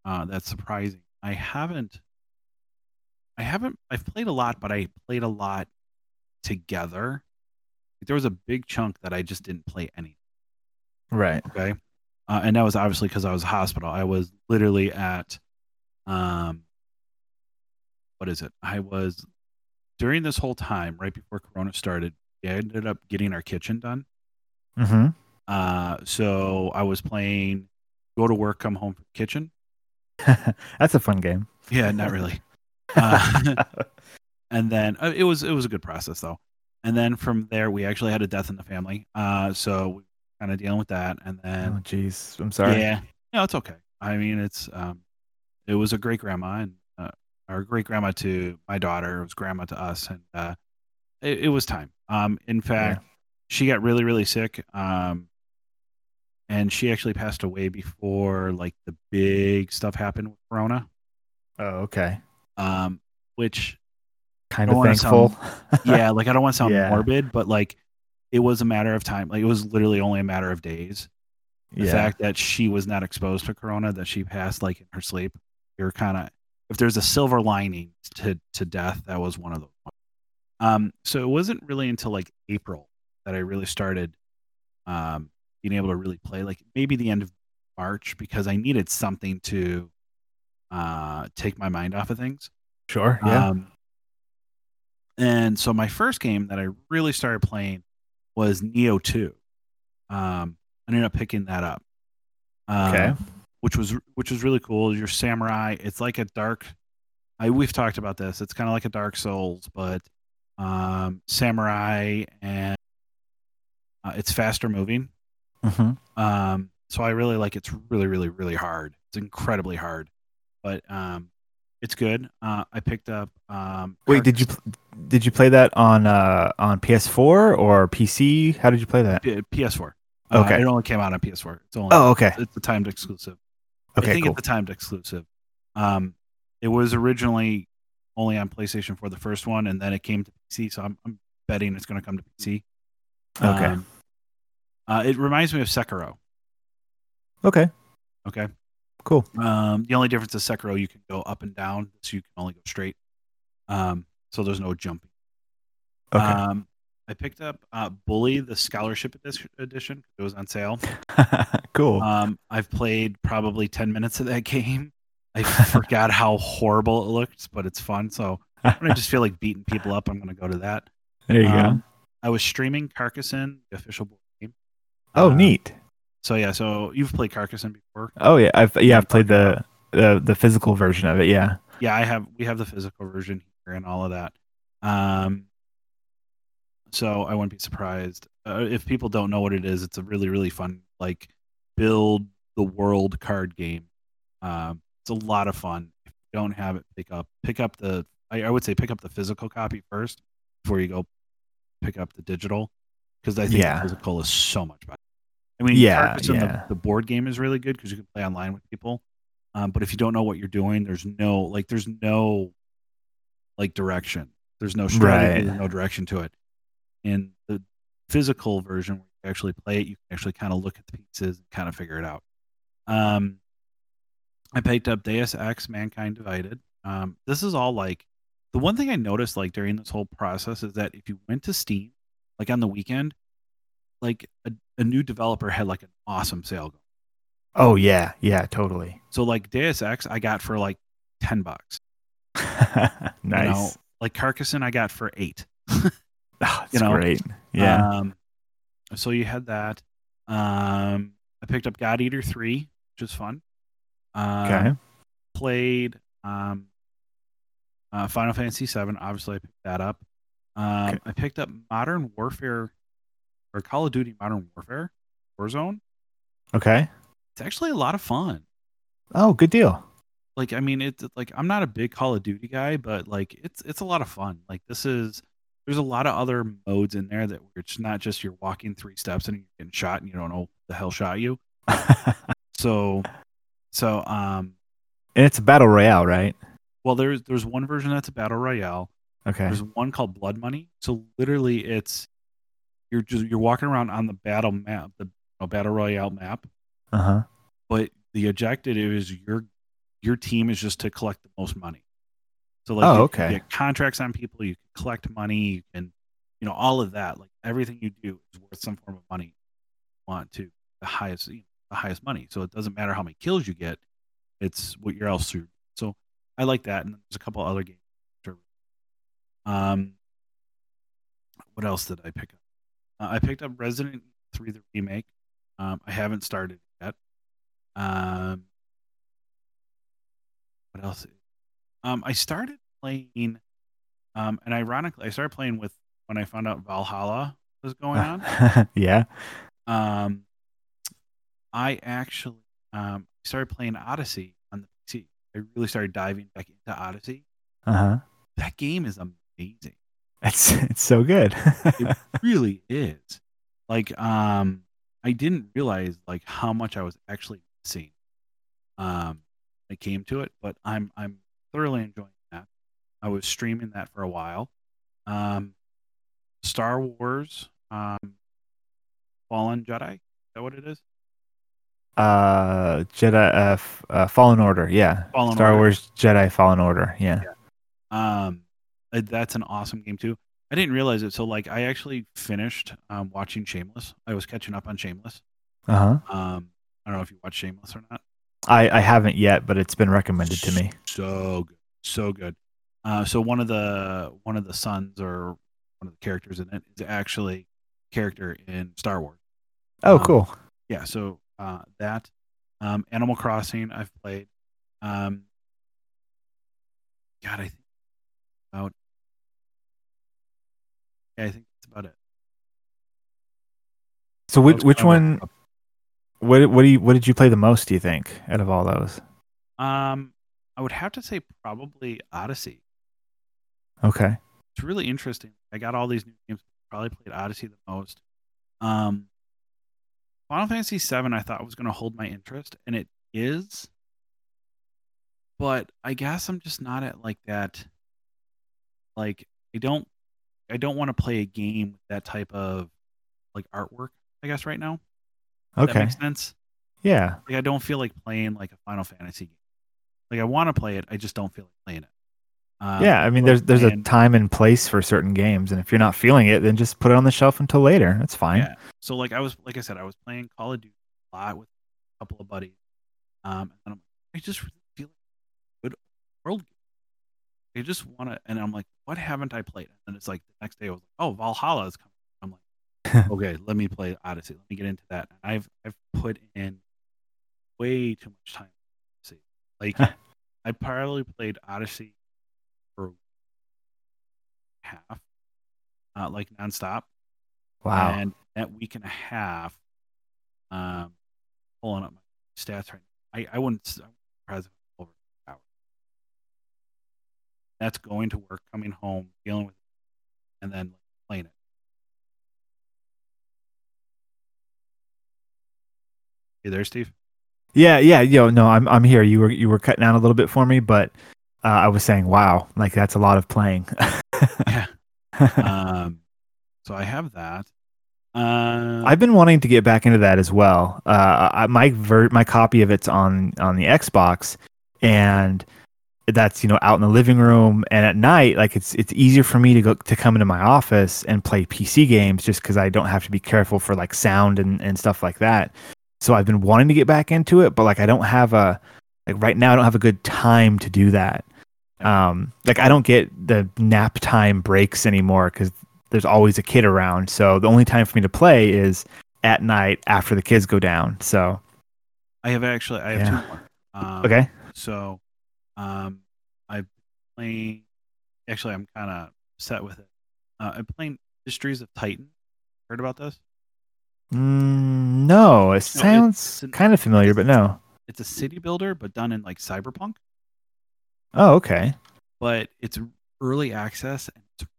uh, that surprising. I haven't I haven't. I've played a lot, but I played a lot together. There was a big chunk that I just didn't play any. Right. Okay. Uh, and that was obviously because I was hospital. I was literally at, um, what is it? I was during this whole time, right before Corona started. I ended up getting our kitchen done. Mm-hmm. Uh, so I was playing, go to work, come home from kitchen. That's a fun game. Yeah, not really. Uh, and then uh, it was it was a good process though. And then from there, we actually had a death in the family. Uh, so we were kind of dealing with that. And then, oh, jeez, I'm sorry. yeah, no, it's okay. I mean, it's um, it was a great grandma and uh, our great grandma to my daughter. It was grandma to us, and uh, it, it was time. Um, in fact, she got really really sick. Um, and she actually passed away before like the big stuff happened with Corona. Oh, okay. Um, which Kind of thankful. yeah, like I don't want to sound Yeah. morbid, but like it was a matter of time. Like it was literally only a matter of days. The yeah. fact that she was not exposed to corona, that she passed like in her sleep, you're kind of if there's a silver lining to to death, that was one of those. Um, so it wasn't really until like April that I really started um being able to really play. Like maybe the end of March because I needed something to uh take my mind off of things. Sure. Yeah. Um, and so my first game that I really started playing was Nioh 2. Um, I ended up picking that up. Um, okay. Which was which was really cool. You're samurai. It's like a dark. I we've talked about this. It's kind of like a Dark Souls, but um, samurai and uh, it's faster moving. Hmm Um, so I really like. It's really, really, really hard. It's incredibly hard, but um, it's good. Uh, I picked up. Um, Wait, did you did you play that on uh on PS4 or PC? How did you play that? P- PS4. Uh, Okay. it only came out on PS4. It's only Oh, okay. it's a timed exclusive. Okay, I think cool. it's a timed exclusive. Um, it was originally only on PlayStation for the first one, and then it came to PC. So I'm, I'm betting it's going to come to PC. Okay. Um, uh, it reminds me of Sekiro. Okay. Okay. Cool. Um, the only difference is Sekiro you can go up and down, so you can only go straight. Um, so there's no jumping. Okay. Um, I picked up uh, Bully the Scholarship Edition. It was on sale. cool. Um, I've played probably 10 minutes of that game. I forgot how horrible it looked, but it's fun. So when I just feel like beating people up, I'm going to go to that. there you Um, go. I was streaming Carcassonne, the official board. Oh, uh, neat. So yeah, so you've played Carcassonne before? Oh yeah, I've yeah I've played the the the physical version of it. Yeah. Yeah, I have. We have the physical version here and all of that. Um, so I wouldn't be surprised uh, if people don't know what it is. It's a really really fun like build the world card game. Um, it's a lot of fun. If you don't have it, pick up pick up the. I, I would say pick up the physical copy first before you go pick up the digital because I think Yeah. the physical is so much better. I mean, Yeah, Carcassonne, yeah. The, the board game is really good because you can play online with people. Um, but if you don't know what you're doing, there's no like there's no like direction. There's no strategy. Right. There's no direction to it. In the physical version, where you actually play it, you can actually kind of look at the pieces and kind of figure it out. Um, I picked up Deus Ex: Mankind Divided. Um, this is all like the one thing I noticed like during this whole process is that if you went to Steam, like on the weekend, like a, a new developer had like an awesome sale going. Oh yeah, yeah, totally. So like Deus Ex, I got for like ten bucks. nice. You know, like Carcassonne, I got for eight. oh, that's you know, great. Yeah. Um, so you had that. Um, I picked up God Eater three, which is fun. Um, okay. Played um, uh, Final Fantasy seven. Obviously, I picked that up. Um, Okay. I picked up Modern Warfare or Call of Duty Modern Warfare Warzone. Okay. It's actually a lot of fun. Oh, good deal. like I mean it's like I'm not a big Call of Duty guy, but like it's it's a lot of fun. Like this is there's a lot of other modes in there that where it's not just you're walking three steps and you're getting shot and you don't know the hell shot you. So so um and it's a battle royale, right? well there's there's one version that's a battle royale. Okay. There's one called Blood Money. So literally it's you're just you're walking around on the battle map, the battle royale map, Uh huh. but the objective is your your team is just to collect the most money. So like Oh, you okay. get contracts on people, you can collect money, you can you know, all of that. Like everything you do is worth some form of money. You want to the highest you know, the highest money. So it doesn't matter how many kills you get, it's what you're else through. So I like that. And there's a couple other games. Um what else did I pick up? Uh, I picked up Resident Evil 3 the remake. Um, I haven't started yet. Um, what else? Um, I started playing, um, and ironically, I started playing with when I found out Valhalla was going on. yeah. Um, I actually um, started playing Odyssey on the PC. I really started diving back into Odyssey. Uh huh. That game is amazing. It's it's so good. it really is. Like, um, I didn't realize like how much I was actually missing. Um, I came to it, but I'm I'm thoroughly enjoying that. I was streaming that for a while. Um, Star Wars, um, Fallen Jedi. Is that what it is? uh, Jedi uh, F- uh, Fallen Order. Yeah. Fallen Star Order. Wars Jedi Fallen Order. Yeah. Um, uh, that's an awesome game too. I didn't realize it. So like, I actually finished um, watching Shameless. I was catching up on Shameless. Uh huh. Um, I don't know if you watch Shameless or not. I I haven't yet, but it's been recommended to me. So good, so good. Uh, so one of the one of the sons or one of the characters in it is actually a character in Star Wars. Oh, Um, cool. Yeah, so uh, that um, Animal Crossing I've played. Um, God, I think about. Yeah, I think that's about it. So which which one? What what do you what did you play the most? Do you think out of all those? Um, I would have to say probably Odyssey. Okay. it's really interesting. I got all these new games. Probably played Odyssey the most. Um, Final Fantasy VII I thought was going to hold my interest, and it is. But I guess I'm just not at like that. Like I don't, I don't want to play a game with that type of like artwork. I guess right now. Does That Okay. makes sense. Yeah. Like I don't feel like playing like a Final Fantasy game. Like I want to play it, I just don't feel like playing it. Um, Yeah. I mean, there's there's a time and place for certain games, and if you're not feeling it, then just put it on the shelf until later. That's fine. Yeah. So like I was like I said, I was playing Call of Duty a lot with a couple of buddies. Um and I'm I just really feel like a good world game. I just wanna and I'm like, what haven't I played? And it's like the next day I was like, Oh, Valhalla is coming. I'm like, okay, let me play Odyssey. Let me get into that. And I've I've put in way too much time. See. Like I probably played Odyssey for half. Uh, like nonstop. Wow. And that week and a half, um, pulling up my stats right now, I, I wouldn't I wouldn't be surprised if it was over an hour. That's going to work, coming home, dealing with it, and then playing it. You there, Steve? Yeah, yeah, yo, no, I'm I'm here. You were you were cutting out a little bit for me, but uh, I was saying, wow, like that's a lot of playing. Yeah. um, so I have that. Uh, I've been wanting to get back into that as well. Uh, I, my ver- my copy of it's on on the Xbox, and that's you know out in the living room. And at night, like it's it's easier for me to go to come into my office and play PC games just because I don't have to be careful for like sound and and stuff like that. So I've been wanting to get back into it, but like I don't have a like right now I don't have a good time to do that. Um, like I don't get the nap time breaks anymore because there's always a kid around. So the only time for me to play is at night after the kids go down. So I have actually I have Yeah. two more. Um, okay, So, um, I'm playing. Actually, I'm kind of set with it. Uh, I'm playing Mysteries of Titan. Heard about this? mm, no, it sounds kind of familiar, but no. It's a city builder, but done in like cyberpunk. Oh, okay. But it's early access, and it's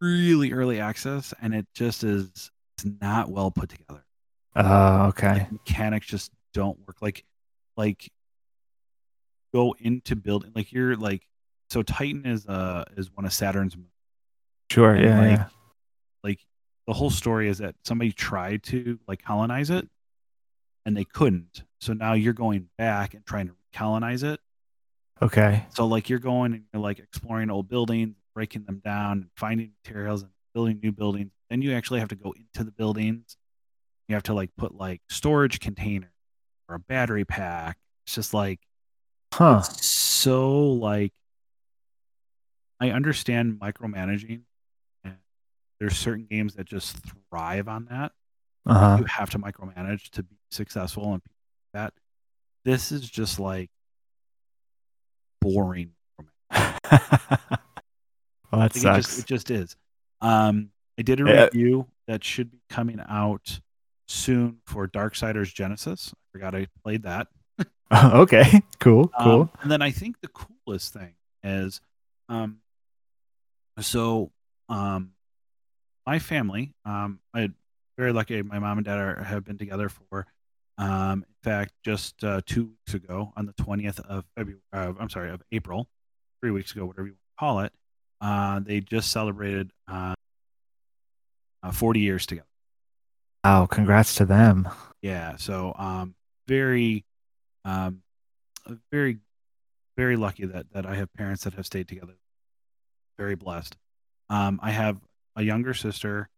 really early access, and it just is. It's not well put together. Oh, okay. Like, mechanics just don't work. Like, like go into building. Like you're like. So Titan is uh is one of Saturn's moons. Sure. and, Yeah. like, yeah. like the whole story is that somebody tried to like colonize it and they couldn't so now you're going back and trying to colonize it Okay. So like you're going and you're like exploring old buildings, breaking them down, and finding materials and building new buildings. Then you actually have to go into the buildings. You have to like put like storage container or a battery pack. It's just like Huh. so like I understand micromanaging and there's certain games that just thrive on that. Uh huh. You have to micromanage to be successful and that this is just like boring. well, that Like, it, sucks. just, it just is. Um, I did a Yeah. review that should be coming out soon for Darksiders Genesis. I forgot I played that. okay. Cool. Um, Cool. and then I think the coolest thing is, um, so um, my family, um, I very lucky. My mom and dad are, have been together for, um, in fact, just uh, two weeks ago on the twentieth of February. Uh, I'm sorry, of April, three weeks ago, whatever you want to call it. Uh, they just celebrated uh, uh, 40 years together. Wow. Congrats to them. Yeah, so um, very, um, very, very lucky that that I have parents that have stayed together. Very blessed. Um, I have a younger sister.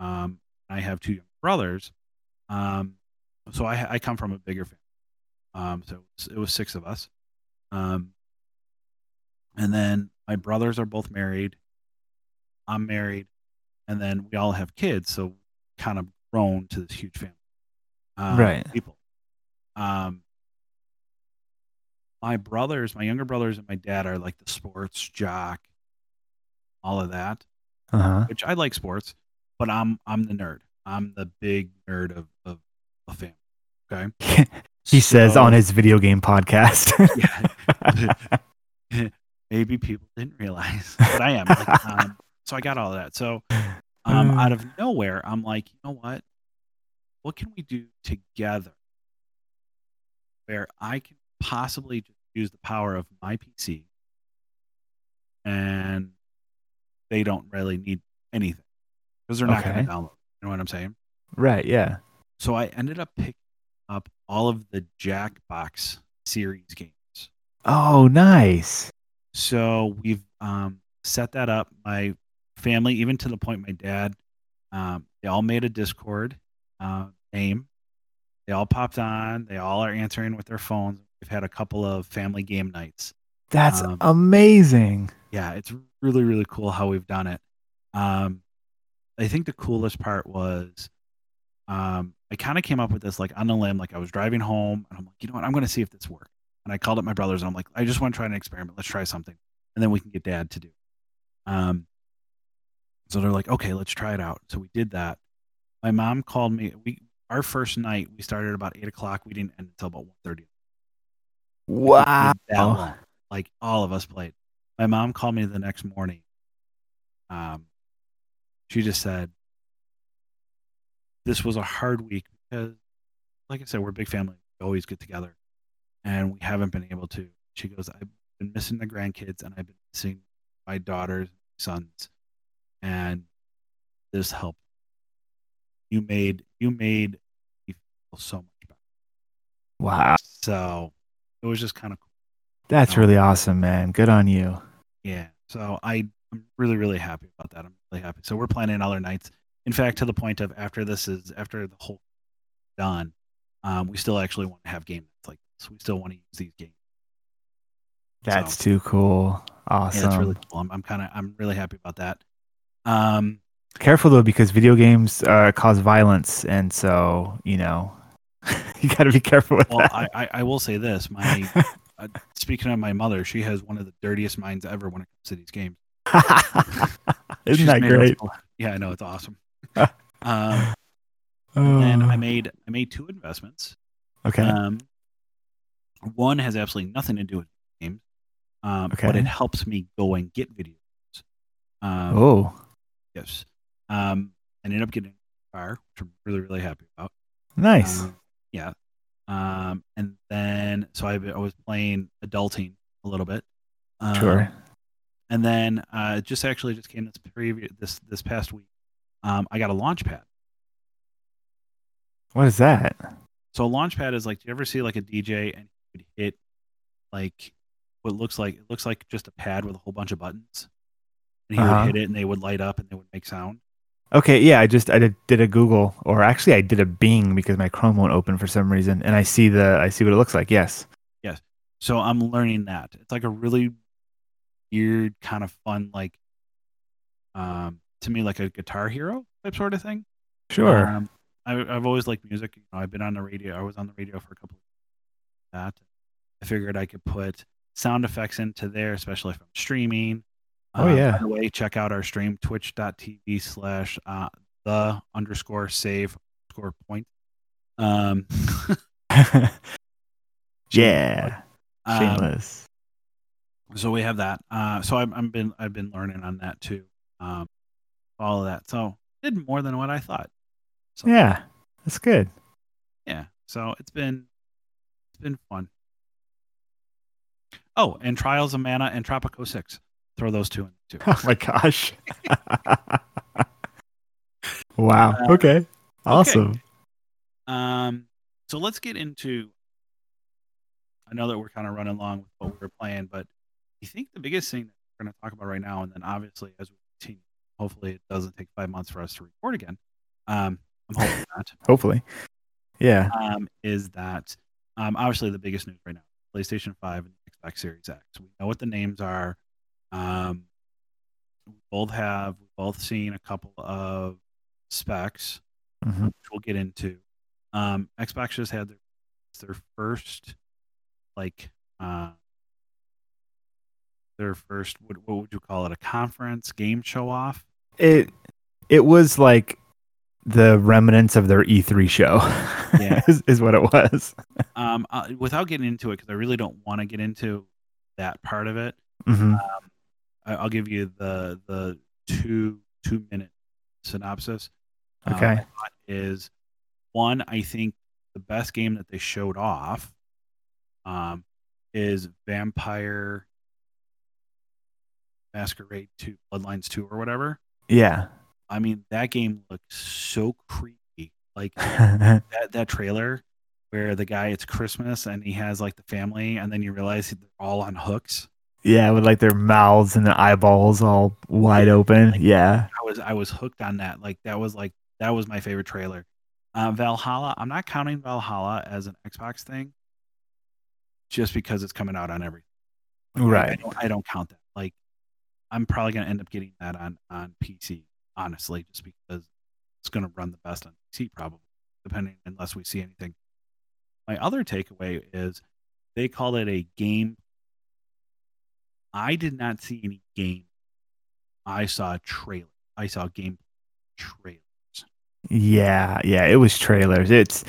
Um, I have two younger brothers. Um, so I I come from a bigger family. Um, so it was, it was six of us. Um, and then my brothers are both married. I'm married, and then we all have kids. So kind of grown to this huge family um, Right. people. Um, my brothers, my younger brothers, and my dad are like the sports jock, all of that. Uh huh. Which I like sports, but I'm I'm the nerd. I'm the big nerd of of a family. Okay, he says on his video game podcast. yeah, maybe people didn't realize, but I am. Like, um, so I got all of that. So um, Uh. out of nowhere, I'm like, you know what? What can we do together where I can possibly just use the power of my PC and they don't really need anything because they're not going to download. You know what I'm saying? right. Yeah. So I ended up picking up all of the Jackbox series games. Oh, nice. So we've um, set that up. My family, even to the point, my dad, um, they all made a Discord uh, name. They all popped on. They all are answering with their phones. We've had a couple of family game nights. That's Um, amazing. Yeah, it's really really cool how we've done it. Um, I think the coolest part was um, I kind of came up with this like on a limb. Like I was driving home and I'm like, you know what, I'm going to see if this works. And I called up my brothers and I'm like, I just want to try an experiment. Let's try something, and then we can get dad to do. it." Um, so they're like, okay, let's try it out. So we did that. My mom called me. We our first night we started about eight o'clock. We didn't end until about one thirty. Wow. Like all of us played. My mom called me the next morning. Um, she just said, "This was a hard week because, like I said, we're a big family. We always get together, and we haven't been able to." She goes, "I've been missing the grandkids, and I've been missing my daughters, sons, and this helped. You made you made me feel so much better. Wow. So it was just kind of cool." That's really awesome, man. Good on you. Yeah. So I, I'm really, really happy about that. I'm really happy. So we're planning other nights. In fact, to the point of after this is after the whole done, um, we still actually want to have game nights like this. We still want to use these games. That's So- too cool. Awesome. Yeah, that's really cool. I'm, I'm kind of I'm really happy about that. Um, Careful though, because video games uh, cause violence, and so you know you got to be careful with well, that. I, I I will say this. My uh, speaking of my mother, she has one of the dirtiest minds ever when it comes to these games. Isn't She's that made us- great? Yeah, I know it's awesome. um, and I made I made two investments. Oh, okay. Um, one has absolutely nothing to do with games, um, but it helps me go and get videos. Um, oh, Yes. Um, I ended up getting a car, which I'm really, really happy about. nice. Um, yeah. Um, and then, so I, I was playing adulting a little bit. Um, sure. And then, uh, just actually just came this previous this this past week. Um, I got a launch pad. What is that? So a launch pad is like, do you ever see like a DJ and he would hit like what looks like it looks like just a pad with a whole bunch of buttons, and he Uh-huh. would hit it and they would light up and they would make sound. Okay, yeah, I just I did, did a Google or actually I did a Bing because my Chrome won't open for some reason and I see the I see what it looks like. Yes. Yes. So I'm learning that. It's like a really weird kind of fun, like um to me like a guitar hero type sort of thing. Sure. Um, I, I've always liked music. You know, I've been on the radio. I was on the radio for a couple of that. I figured I could put sound effects into there, especially if I'm streaming. Oh, Uh, yeah. By the way, check out our stream, twitch.tv slash uh, the underscore save underscore point. Um, yeah. um, Shameless. so we have that. Uh, so I've, I've been I've been learning on that too. Um, all of that. So did more than what I thought. So yeah. That's good. yeah. So it's been it's been fun. Oh, and Trials of Mana and Tropico Six. Throw those two in too. Oh my gosh. wow. Uh, okay. Awesome. Um, so let's get into. I know that we're kind of running along with what we're playing, but I think the biggest thing that we're going to talk about right now, and then obviously as we continue, hopefully it doesn't take five months for us to record again. Um, I'm hoping that. Hopefully. Yeah. um, is that um, obviously the biggest news right now PlayStation 5 and Xbox Series X. We know what the names are. Um, we both have, we've both seen a couple of specs, Mhm. which we'll get into. Um, Xbox just had their, their first, like, uh, their first, what, what would you call it? A conference game show off? It it was like the remnants of their E3 show. Yeah. is, is what it was. Um, uh, without getting into it, because I really don't want to get into that part of it. hmm I- I'll give you the the two two minute synopsis. Uh, Okay. Thought is one. I think the best game that they showed off um, is Vampire Masquerade Two, Bloodlines Two, or whatever. Yeah. I mean, that game looks so creepy. Like that that trailer where the guy it's Christmas and he has like the family, and then you realize they're all on hooks. Yeah, with like their mouths and their eyeballs all wide open. Yeah. I was I was hooked on that. Like that was like that was my favorite trailer. Uh, Valhalla. I'm not counting Valhalla as an Xbox thing, just because it's coming out on everything. Like, I- I, Right. don't, I don't count that. Like I'm probably gonna end up getting that on on PC. Honestly, just because it's gonna run the best on PC probably, depending unless we see anything. My other takeaway is they called it a game. I did not see any game. I saw a trailer. I saw game trailers. Yeah. Yeah. It was trailers. It's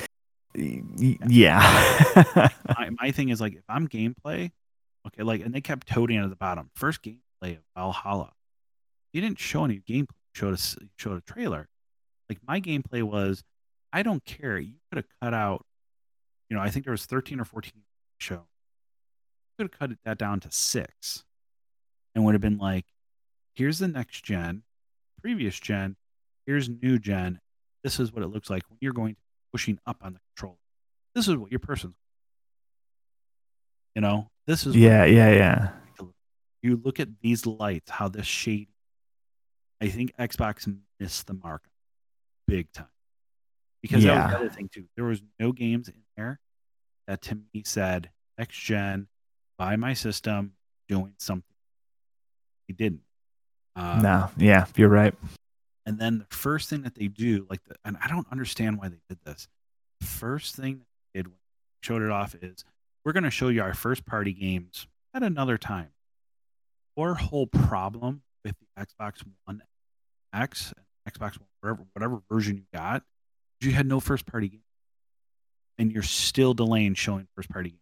yeah. my, my thing is like if I'm gameplay, okay, like and they kept toting it at the bottom. First gameplay of Valhalla. You didn't show any gameplay. Showed us showed a trailer. Like my gameplay was, I don't care. You could have cut out, you know, I think there was 13 or 14 show. You could have cut that down to six, and would have been like, here's the next gen, previous gen, here's new gen. This is what it looks like when you're going to be pushing up on the controller. This is what your person's you know, this is what yeah. Yeah. Yeah. you look at these lights, how this shade. I think Xbox missed the mark big time. Because that was Yeah. the other thing too. There was no games in there that to me said next gen, buy my system, doing something. They didn't. Uh, No. Yeah. You're right. And then the first thing that they do, like, the, and I don't understand why they did this. The first thing they did when they showed it off is we're going to show you our first party games at another time. Our whole problem with the Xbox One X, Xbox One, whatever, whatever version you got, you had no first party game. And you're still delaying showing first party games.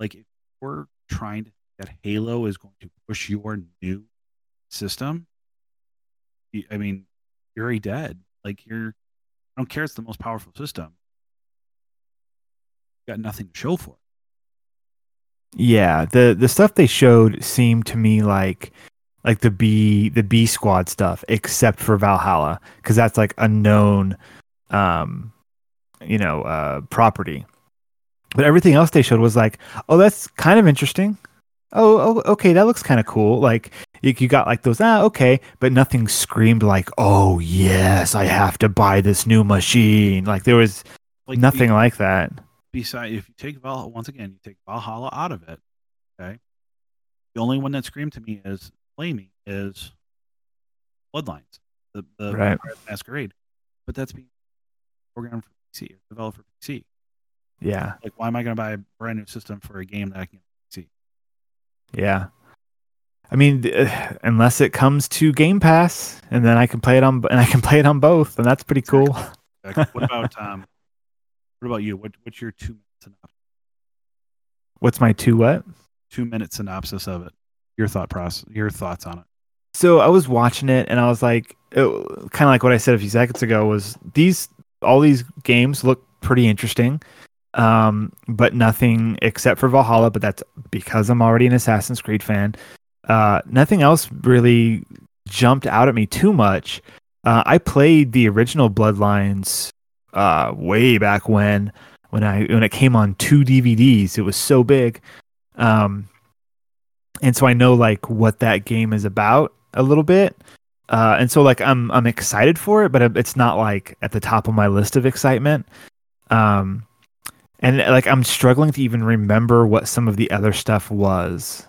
Like, if we're trying to that Halo is going to push your new system, I mean, you're already dead. Like you're, I don't care. It's the most powerful system. You got nothing to show for it. Yeah, the the stuff they showed seemed to me like like the B the B squad stuff, except for Valhalla, because that's like a known, um, you know, uh, property. But everything else they showed was like, oh, that's kind of interesting. Oh, oh okay, that looks kind of cool. Like you, got like those, ah, okay, but nothing screamed like, oh yes, I have to buy this new machine. Like there was like nothing the, like that. Besides, if you take Valhalla once again, you take Valhalla out of it. Okay, the only one that screamed to me is flaming is Bloodlines, the the right. Masquerade, but that's being programmed for PC, developed for PC. Yeah. Like, why am I going to buy a brand new system for a game that I can? Yeah. I mean, unless it comes to Game Pass, and then I can play it on, and I can play it on both, and that's pretty cool. Exactly. what about um, what about you? What what's your two minute synopsis? What's my two what? Two minute synopsis of it. Your thought process. Your thoughts on it. So I was watching it, and I was like, kind of like what I said a few seconds ago was these all these games look pretty interesting um, but nothing except for Valhalla. But that's because I'm already an Assassin's Creed fan. Uh, nothing else really jumped out at me too much. Uh, I played the original Bloodlines uh, way back when when I when it came on two DVDs. It was so big, um, and so I know like what that game is about a little bit. Uh, and so like I'm I'm excited for it, but it's not like at the top of my list of excitement. Um, and like I'm struggling to even remember what some of the other stuff was.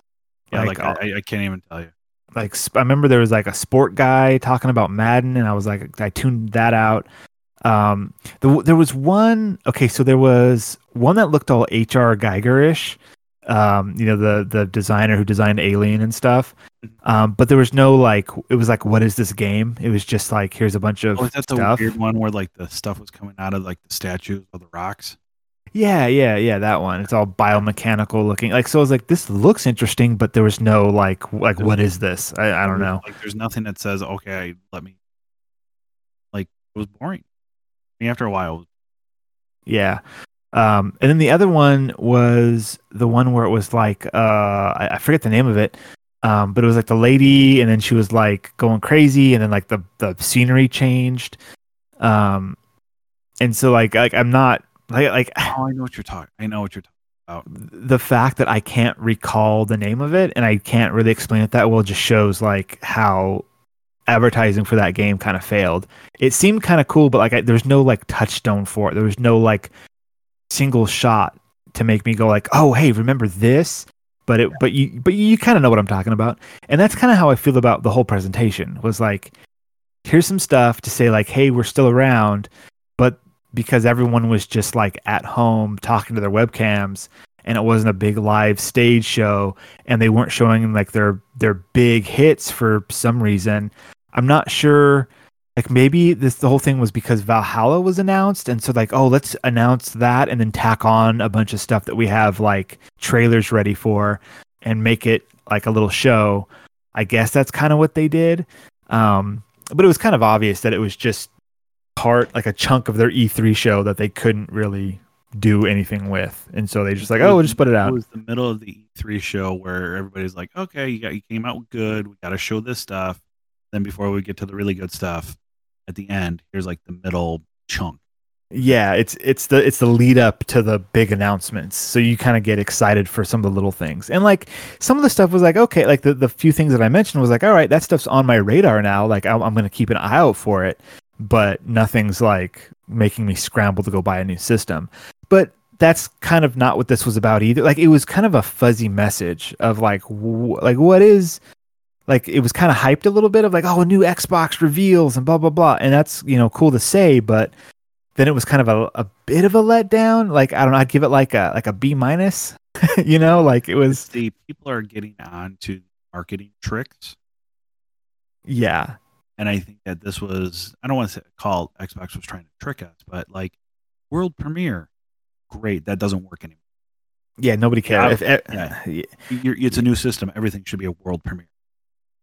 Yeah, like, like I, I, can't even tell you. Like I remember there was like a sport guy talking about Madden, and I was like, I tuned that out. Um, the, there was one. Okay, so there was one that looked all H.R. Giger-ish. Um, you know the the designer who designed Alien and stuff. Mm-hmm. Um, but there was no like it was like what is this game? It was just like here's a bunch of oh, is that the weird one where like the stuff was coming out of like the statues of the rocks? Yeah, yeah, yeah, that one. It's all biomechanical looking. Like so I was like, this looks interesting, but there was no like like what is this? I, I don't know. Like there's nothing that says, okay, let me like it was boring. I mean, after a while. Yeah. Um, and then the other one was the one where it was like uh, I, I forget the name of it, um, but it was like the lady, and then she was like going crazy, and then like the the scenery changed, um, and so like like I'm not like, like oh, I know what you're talking. I know what you're talking about. The fact that I can't recall the name of it and I can't really explain it that well just shows like how advertising for that game kind of failed. It seemed kind of cool, but like I, there's no like touchstone for it. There was no like single shot to make me go like, oh hey, remember this? But it, but you, but you kind of know what I'm talking about, and that's kind of how I feel about the whole presentation. Was like, here's some stuff to say like, hey, we're still around, but because everyone was just like at home talking to their webcams and it wasn't a big live stage show and they weren't showing like their their big hits for some reason. I'm not sure like maybe this the whole thing was because Valhalla was announced and so like oh let's announce that and then tack on a bunch of stuff that we have like trailers ready for and make it like a little show. I guess that's kind of what they did. Um but it was kind of obvious that it was just part, like a chunk of their E3 show that they couldn't really do anything with, and so they just like, oh, we'll just put it out. It was the middle of the E3 show where everybody's like, okay, you got you came out good, we got to show this stuff. Then before we get to the really good stuff, at the end, here's like the middle chunk. Yeah, it's it's the it's the lead up to the big announcements. So you kind of get excited for some of the little things. And like some of the stuff was like, okay, like the, the few things that I mentioned was like, all right, that stuff's on my radar now. Like I'm, I'm going to keep an eye out for it but nothing's like making me scramble to go buy a new system. But that's kind of not what this was about either. Like it was kind of a fuzzy message of like w- like what is like it was kind of hyped a little bit of like oh a new Xbox reveals and blah blah blah. And that's you know cool to say but then it was kind of a, a bit of a letdown. Like I don't know I'd give it like a like a B minus you know? Like it was the people are getting on to marketing tricks. Yeah and I think that this was, I don't want to say, call Xbox was trying to trick us, but like world premiere, great. That doesn't work anymore. Yeah, nobody cares. Yeah, if, yeah. it's a new system. Everything should be a world premiere.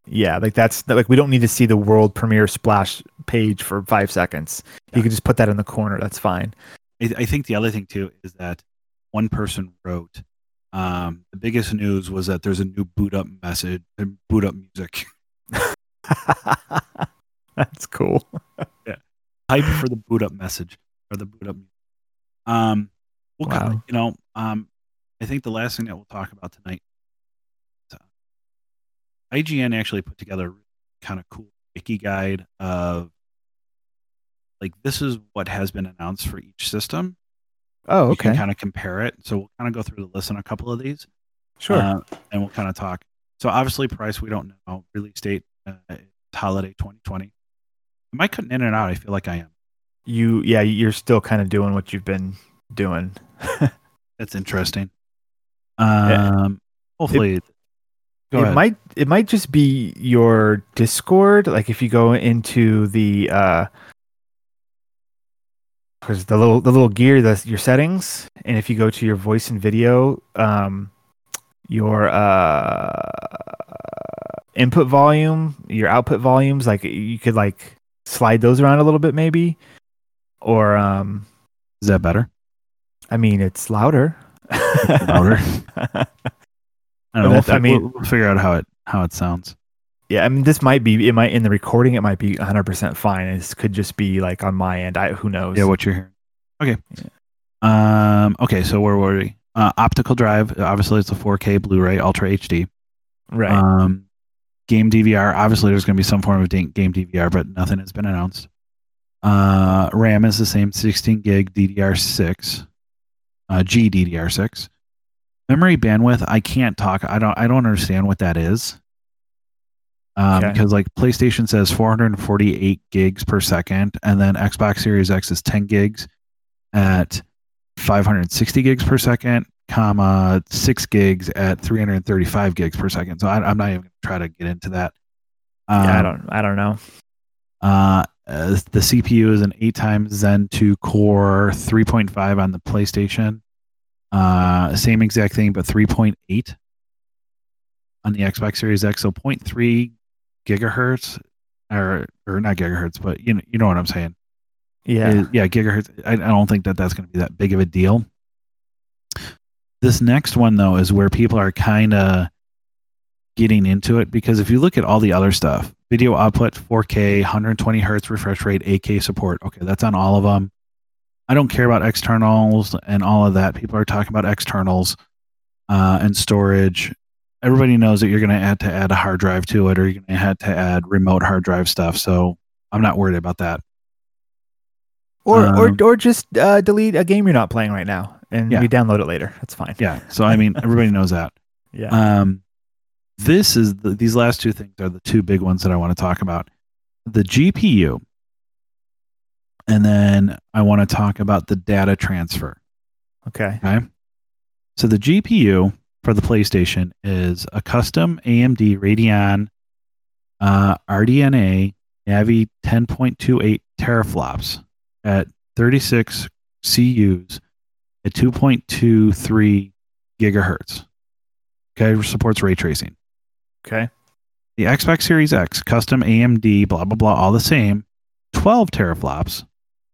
Yeah, like that's like we don't need to see the world premiere splash page for five seconds. Yeah. You can just put that in the corner. That's fine. I, I think the other thing too is that one person wrote um, the biggest news was that there's a new boot up message and boot up music. That's cool. yeah. Hype for the boot up message or the boot up. Um, we'll wow. you know, um, I think the last thing that we'll talk about tonight IGN actually put together a kind of cool wiki guide of like this is what has been announced for each system. Oh, You can okay. kind of compare it. So we'll kind of go through the list on a couple of these. Sure. Uh, and we'll kind of talk. So obviously, price we don't know. Release date uh, it's holiday 2020. Am I cutting in and out? I feel like I am. you, yeah, you're still kind of doing what you've been doing. That's interesting. Um, hopefully, go it ahead. might it might just be your Discord. Like if you go into the uh because the little the little gear, the your settings, and if you go to your voice and video, um, your uh input volume, your output volumes, like you could like slide those around a little bit, maybe, or um, Is that better? I mean, it's louder. Louder. I don't know. We'll, I mean- we'll, we'll figure out how it how it sounds. Yeah, I mean, this might be it might in the recording it might be 100 percent fine. This could just be like on my end. I who knows? Yeah, what you're hearing. Okay. Um. Okay. So where were we? Uh, optical drive. Obviously, it's a 4K Blu-ray Ultra HD. right? Um, game DVR. Obviously, there's going to be some form of game DVR, but nothing has been announced. Uh, RAM is the same, 16 gig DDR6, uh, GDDR6. Memory bandwidth. I can't talk. I don't. I don't understand what that is. Um, Okay. because like PlayStation says 448 gigs per second, and then Xbox Series X is 10 gigs at 560 gigs per second, comma six gigs at 335 gigs per second. So I, I'm not even going to try to get into that. yeah, I Um, don't I don't know. Uh, uh, the CPU is an eight times Zen 2 core 3.5 on the PlayStation. Uh, same exact thing, but 3.8 on the Xbox Series X. So 0.3 gigahertz, or or not gigahertz, but you know you know what I'm saying. Yeah, Is- yeah, gigahertz. I, I don't think that that's going to be that big of a deal. This next one though is where people are kind of getting into it because if you look at all the other stuff, video output 4K, 120 hertz refresh rate, 8K support. Okay, that's on all of them. I don't care about externals and all of that. People are talking about externals uh, and storage. Everybody knows that you're going to have to add a hard drive to it, or you're going to have to add remote hard drive stuff. So I'm not worried about that. or um, or or just uh, delete a game you're not playing right now and Yeah. we download it later. That's fine. Yeah. So I mean, everybody knows that. yeah. Um, this is the, these last two things are the two big ones that I want to talk about. The GPU, and then I want to talk about the data transfer. okay. Okay. So the GPU for the PlayStation is a custom AMD Radeon uh, RDNA Navi 10.28 teraflops at 36 CUs at 2.23 gigahertz. Okay, supports ray tracing. Okay. The Xbox Series X, custom AMD, blah blah blah, all the same, 12 teraflops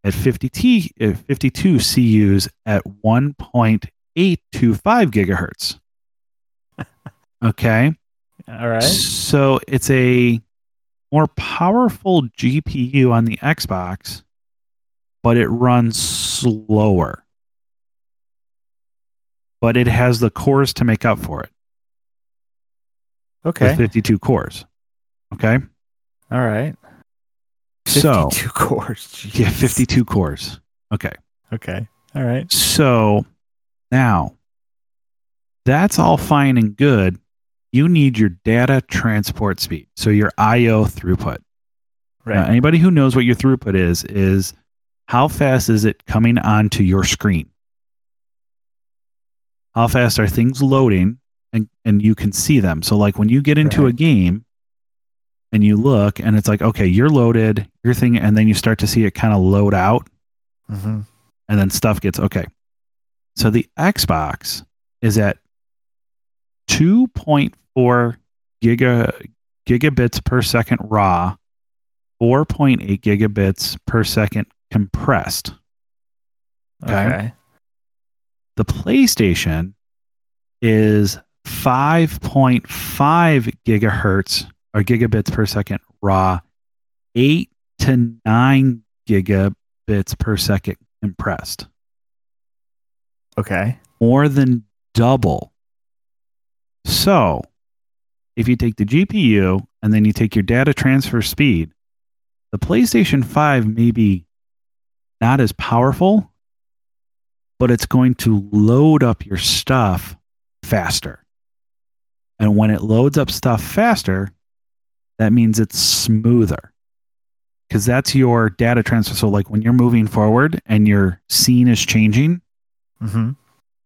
at 50 T, uh, 52 CUs at 1.825 gigahertz. Okay, All right. so it's a more powerful GPU on the Xbox, but it runs slower. But it has the cores to make up for it Okay. with 52 cores. Okay, All right. so 52 cores. Yeah, 52 cores. Okay. Okay. All right. So now that's all fine and good. You need your data transport speed. So your IO throughput. Right. Now, anybody who knows what your throughput is, is how fast is it coming onto your screen? How fast are things loading and, and you can see them? So, like when you get into a game and you look and it's like, okay, you're loaded, your thing, and then you start to see it kind of load out hmm and then stuff gets okay. So the Xbox is at 2.4 giga gigabits per second raw, 4.8 gigabits per second compressed. Okay. Okay. The PlayStation is 5.5 gigahertz or gigabits per second raw, 8 to 9 gigabits per second compressed. Okay. more than double. So, if you take the GPU and then you take your data transfer speed, the PlayStation 5 may be not as powerful, but it's going to load up your stuff faster. And when it loads up stuff faster, that means it's smoother. Because that's your data transfer. So, like when you're moving forward and your scene is changing, Mm-hmm.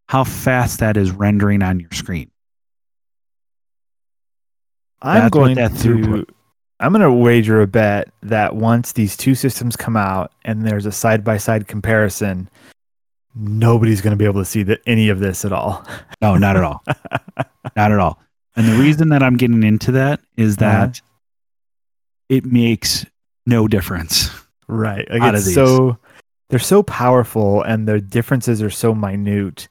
how fast that is rendering on your screen. I'm That's going that to. throughput- I'm going to wager a bet that once these two systems come out and there's a side by side comparison, nobody's going to be able to see the, any of this at all. No, not at all. not at all. And the reason that I'm getting into that is that Uh-huh. it makes no difference. Right. Like it's so they're so powerful and their differences are so minute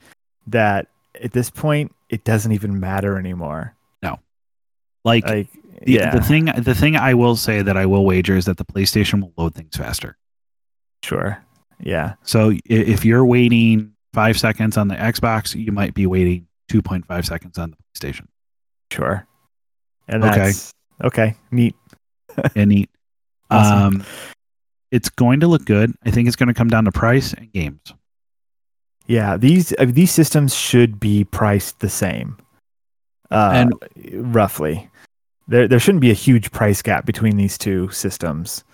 that at this point it doesn't even matter anymore. Like Like the, yeah, the thing the thing I will say that I will wager is that the PlayStation will load things faster. sure. Yeah. So if you're waiting 5 seconds on the Xbox, you might be waiting 2.5 seconds on the PlayStation. Sure. And Okay. that's okay. Neat. And neat. Awesome. Um it's going to look good. I think it's going to come down to price and games. Yeah, these uh, these systems should be priced the same. Uh, And- roughly. There there shouldn't be a huge price gap between these two systems.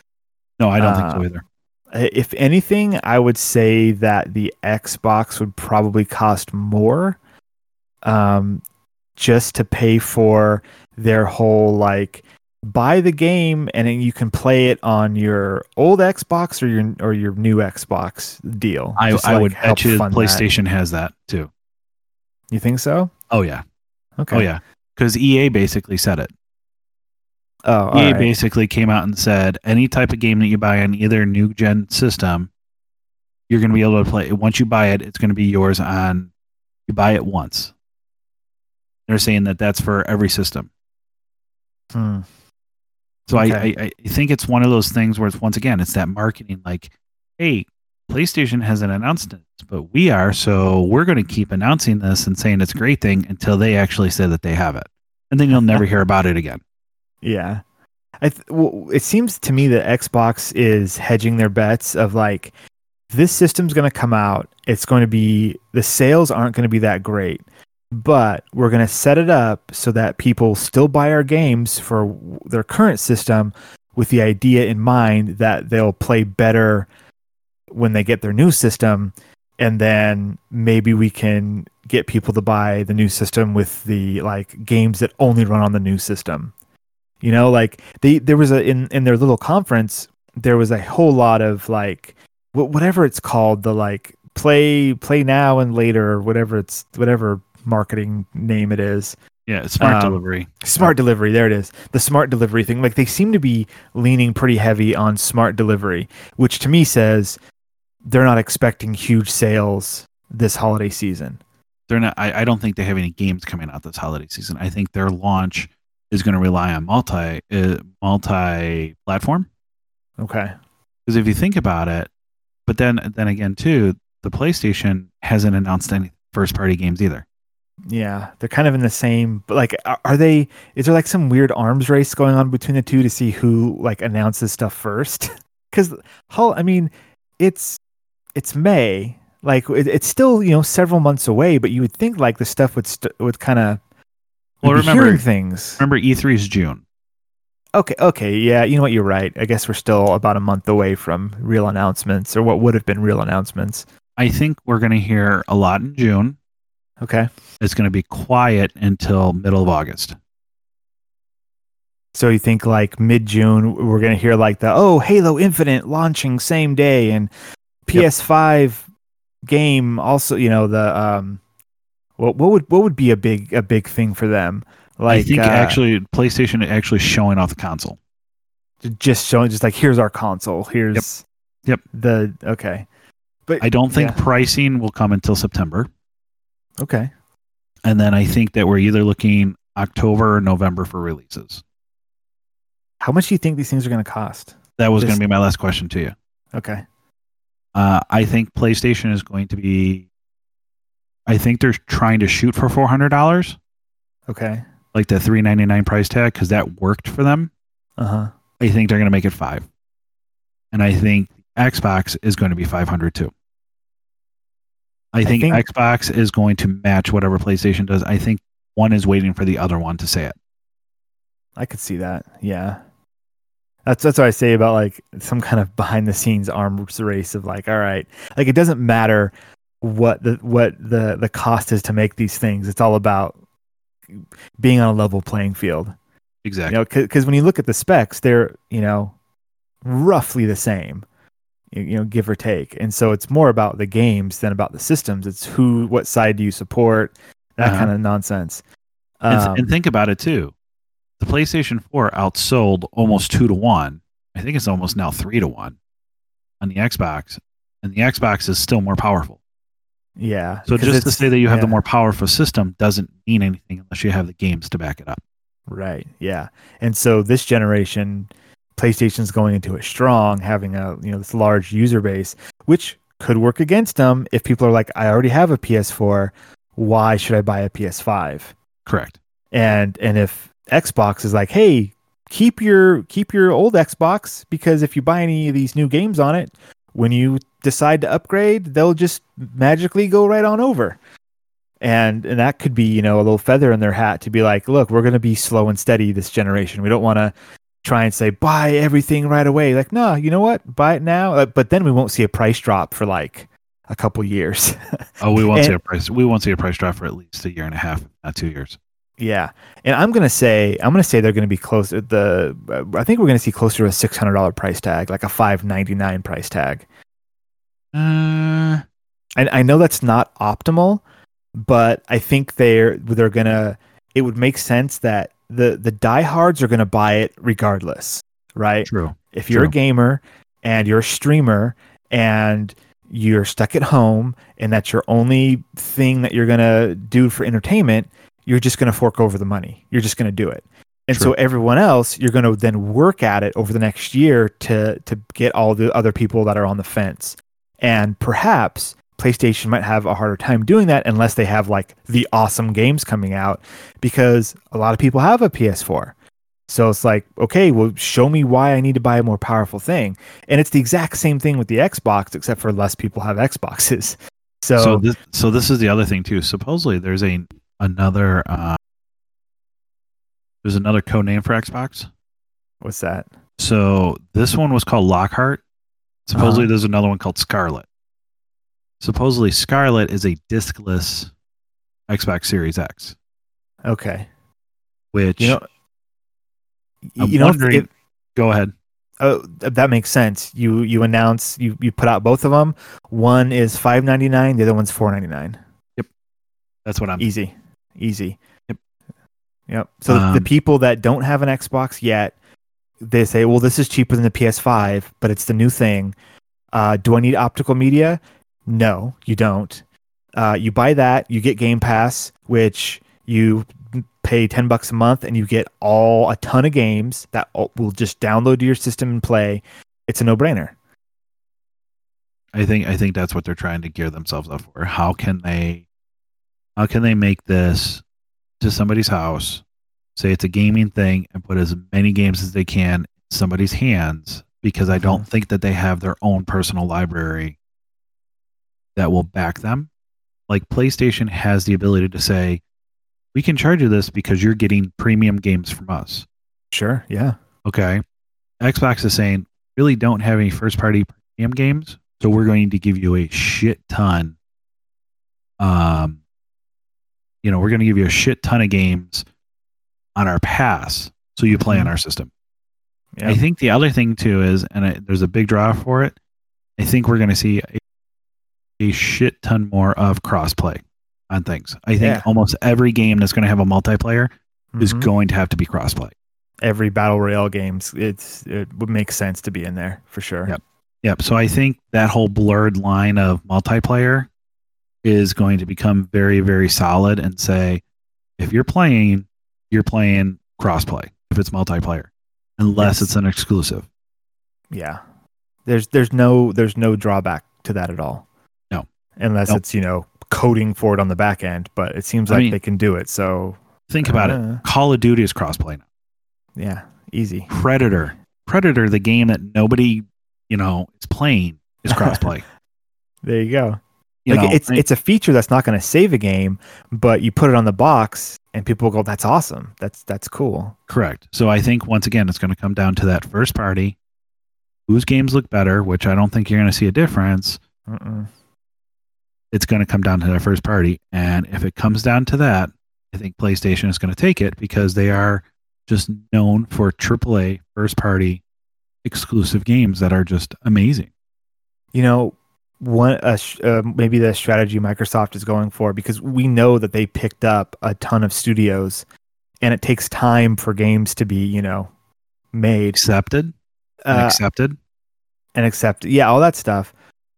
No, I don't think so Uh, either. Uh, If anything, I would say that the Xbox would probably cost more um just to pay for their whole like buy the game and then you can play it on your old Xbox or your or your new Xbox deal. I, I like, would bet you fund that. PlayStation has that too. You think so? Oh yeah. Okay. Oh yeah. Because EA basically said it. Oh, EA right. basically came out and said any type of game that you buy on either new gen system, you're going to be able to play. Once you buy it, it's going to be yours on. You buy it once. They're saying that that's for every system. Hmm. So Okay. I, I I think it's one of those things where it's once again it's that marketing like, hey, PlayStation hasn't announced it, but we are, so we're going to keep announcing this and saying it's a great thing until they actually say that they have it, and then you'll never hear about it again. Yeah. Th- well, it seems to me that Xbox is hedging their bets of like this system's going to come out. It's going to be the sales aren't going to be that great, but we're going to set it up so that people still buy our games for their current system with the idea in mind that they'll play better when they get their new system and then maybe we can get people to buy the new system with the like games that only run on the new system you know like they there was a in in their little conference there was a whole lot of like wh- whatever it's called the like play play now and later or whatever it's whatever marketing name it is. Yeah, smart Um, delivery. smart delivery there it is. The smart delivery thing like they seem to be leaning pretty heavy on smart delivery which to me says they're not expecting huge sales this holiday season. They're not I, I don't think they have any games coming out this holiday season. I think their launch is going to rely on multi uh, multi platform okay because if you think about it but then then again too the playstation hasn't announced any first party games either Yeah, they're kind of in the same. But like, are, are they? Is there like some weird arms race going on between the two to see who like announces stuff first? Because how? I mean, it's it's May. Like, it, it's still you know several months away. But you would think like the stuff would st- would kind of. Well, remember- hearing things. remember e3 is june Okay, okay, yeah. You know what? You're right. I guess we're still about a month away from real announcements, or what would have been real announcements. i think we're going to hear a lot in june Okay. it's going to be quiet until middle of august So you think like mid June we're gonna hear like the oh Halo Infinite launching same day and PS5 game also you know the um what what would what would be a big a big thing for them? Like i think uh, actually playstation actually showing off the console. Just showing just like here's our console here's Yep. the okay. But i don't think yeah. pricing will come until september. Okay. And then i think that we're either looking october or november for releases. How much do you think these things are gonna cost? That was going to be my last question to you. Okay. Uh, I think PlayStation is going to be. I think they're trying to shoot for four hundred dollars. okay like the three ninety nine price tag because that worked for them. Uh huh. I think they're going to make it five, and I think Xbox is going to be five hundred too. I think, think- Xbox is going to match whatever PlayStation does. I think one is waiting for the other one to say it. I could see that. Yeah. That's that's what I say about like some kind of behind the scenes arms race of like, all right, like it doesn't matter what the what the the cost is to make these things. It's all about being on a level playing field. Exactly. You know, because when you look at the specs, they're you know roughly the same, you, know, give or take. And so it's more about the games than about the systems. It's who, what side do you support, that Uh-huh. kind of nonsense. And, Um, and think about it too. The PlayStation 4 outsold almost two to one. I think it's almost now three to one on the Xbox, and the Xbox is still more powerful. Yeah. So just to say that you have the more powerful system doesn't mean anything unless you have the games to back it up. Right. Yeah. And so this generation, PlayStation's going into it strong, having a you know this large user base, which could work against them if people are like, I already have a PS4. Why should I buy a PS5? Correct. And and if Xbox is like, hey, keep your keep your old Xbox because if you buy any of these new games on it, when you decide to upgrade, they'll just magically go right on over. And and that could be, you know, a little feather in their hat to be like, look, we're gonna be slow and steady this generation. We don't wanna try and say buy everything right away. Like, no, you know what? Buy it now. Uh, But then we won't see a price drop for like a couple years. Oh, we won't see a price. We won't see a price drop for at least a year and a half, not two years. Yeah, and I'm gonna say I'm gonna say they're gonna be close. The uh, I think we're gonna see closer to a six hundred dollar price tag, like a five ninety nine price tag. Uh, And I know that's not optimal, but I think they're they're gonna. It would make sense that the the diehards are gonna buy it regardless, right? true. If you're a gamer and you're a streamer and you're stuck at home and that's your only thing that you're going to do for entertainment, you're just going to fork over the money. You're just going to do it. And so everyone else, you're going to then work at it over the next year to to get all the other people that are on the fence. And perhaps PlayStation might have a harder time doing that unless they have like the awesome games coming out because a lot of people have a PS4. So it's like, okay, well, show me why I need to buy a more powerful thing. And it's the exact same thing with the Xbox, except for less people have Xboxes. So, So, this, so this is the other thing too. Supposedly, there's a another uh, there's another code name for Xbox. what's that? So this one was called Lockhart. Supposedly, Uh-huh. there's another one called Scarlett. Supposedly, Scarlett is a diskless Xbox Series X, Okay. which You know, I'm you know, wondering- go ahead. oh, that makes sense. You you announce you you put out both of them. One is five ninety nine. The other one's four ninety nine. Yep, That's what I'm. Easy, easy. Yep. Yep. So the Um, people that don't have an Xbox yet, they say, "Well, this is cheaper than the PS5, but it's the new thing." Uh, do I need optical media? No, you don't. Uh, you buy that, you get Game Pass, which you pay ten bucks a month, and you get all a ton of games that will just download to your system and play. It's a no-brainer. I think I think that's what they're trying to gear themselves up for. How can they how can they make this to somebody's house, say it's a gaming thing, and put as many games as they can in somebody's hands? Because I don't think that they have their own personal library that will back them. Like PlayStation has the ability to say, we can charge you this because you're getting premium games from us. Sure. Yeah. Okay. Xbox is saying, really don't have any first party premium games. So we're going to give you a shit ton. Um, you know, we're going to give you a shit ton of games on our pass. So you play on Mhm. our system. Yeah. I think the other thing too is, and I, there's a big draw for it. I think we're going to see a, a shit ton more of crossplay on things. I think Yeah. almost every game that's going to have a multiplayer is Mhm. going to have to be crossplay. every battle royale games. It's it would make sense to be in there for sure. Yep. Yep. So I think that whole blurred line of multiplayer is going to become very, very solid and say, if you're playing, you're playing crossplay if it's multiplayer, unless Yes. it's an exclusive. Yeah. There's there's no there's no drawback to that at all. No. Unless Nope. it's, you know, coding for it on the back end, but it seems I like mean- they can do it. So Think about Uh. it. Call of Duty is crossplay now. Yeah, easy. Predator, Predator, the game that nobody you know is playing, is crossplay. There you go. You like know, it's I- it's a feature that's not going to save a game, but you put it on the box and people go, "That's awesome. That's that's cool." Correct. So I think once again, it's going to come down to that first party. Whose games look better, which I don't think you're going to see a difference. It's going to come down to that first party. And if it comes down to that, I think PlayStation is going to take it because they are just known for AAA first party exclusive games that are just amazing. You know, one uh, sh- uh, maybe the strategy Microsoft is going for because we know that they picked up a ton of studios, and it takes time for games to be you know made Accepted and uh, accepted. and accepted. Yeah, all that stuff.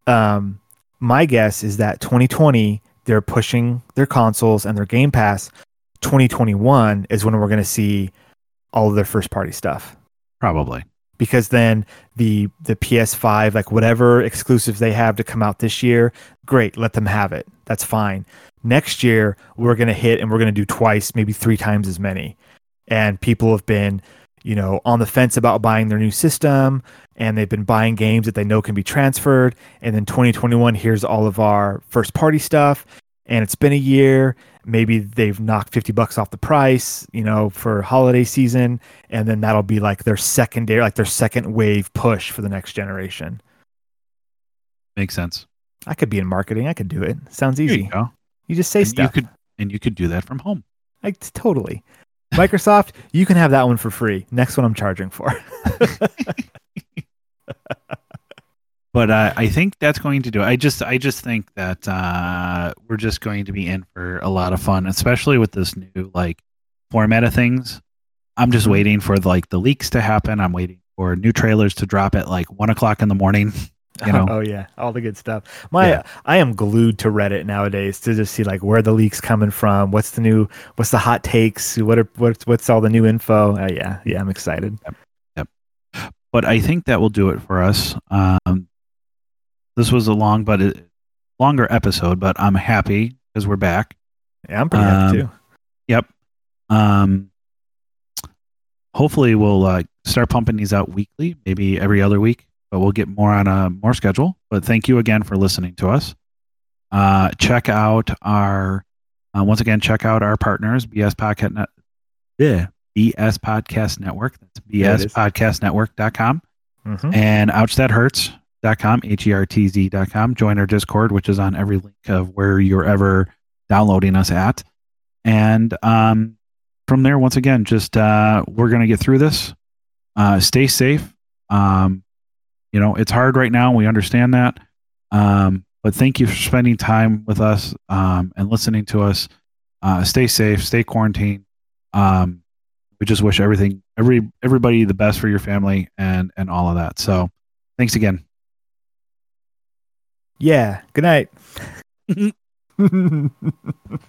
Um, my guess is that 2020 they're pushing their consoles and their Game Pass. 2021 is when we're going to see all of their first party stuff Probably. Because then the the PS5 like whatever exclusives they have to come out this year, great, let them have it. That's fine. Next year we're going to hit and we're going to do twice, maybe three times as many. And people have been, you know, on the fence about buying their new system and they've been buying games that they know can be transferred and then 2021 here's all of our first party stuff and it's been a year maybe they've knocked 50 bucks off the price you know for holiday season and then that'll be like their secondary like their second wave push for the next generation. Makes sense. i could be in marketing. I could do it. Sounds easy. you you just say And you stuff. could and you could do that from home. like totally. Microsoft you can have that one for free. Next one i'm charging for but uh, I think that's going to do it. I just I just think that uh, we're just going to be in for a lot of fun, especially with this new like format of things. I'm just Mhm. waiting for like the leaks to happen. I'm waiting for new trailers to drop at like one o'clock in the morning. You know, oh yeah all the good stuff my Yeah. i am glued to reddit nowadays to just see like where the leaks coming from what's the new what's the hot takes what are what's what's all the new info uh, yeah yeah i'm excited Yep. but I think that will do it for us. Um, this was a long but a longer episode, but I'm happy because we're back. yeah i'm pretty happy Um, too Yep. Um, hopefully we'll uh, start pumping these out weekly, maybe every other week, but we'll get more on a more schedule. But thank you again for listening to us. Uh, check out our uh, once again check out our partners BS Podcast Net, yeah, BS Podcast Network. That's bs podcast network.com and ouch that is. bspodcastnetwork.com Mhm. and ouchthathertz.com, H-E-R-T-Z.com. Join our Discord, which is on every link of where you're ever downloading us at. And um, from there, once again, just uh, we're going to get through this. Uh, stay safe. Um, you know, it's hard right now. We understand that. Um, but thank you for spending time with us um, and listening to us. Uh, stay safe, stay quarantined. Um, we just wish everything, every everybody the best for your family and and all of that. So, thanks again. Yeah good night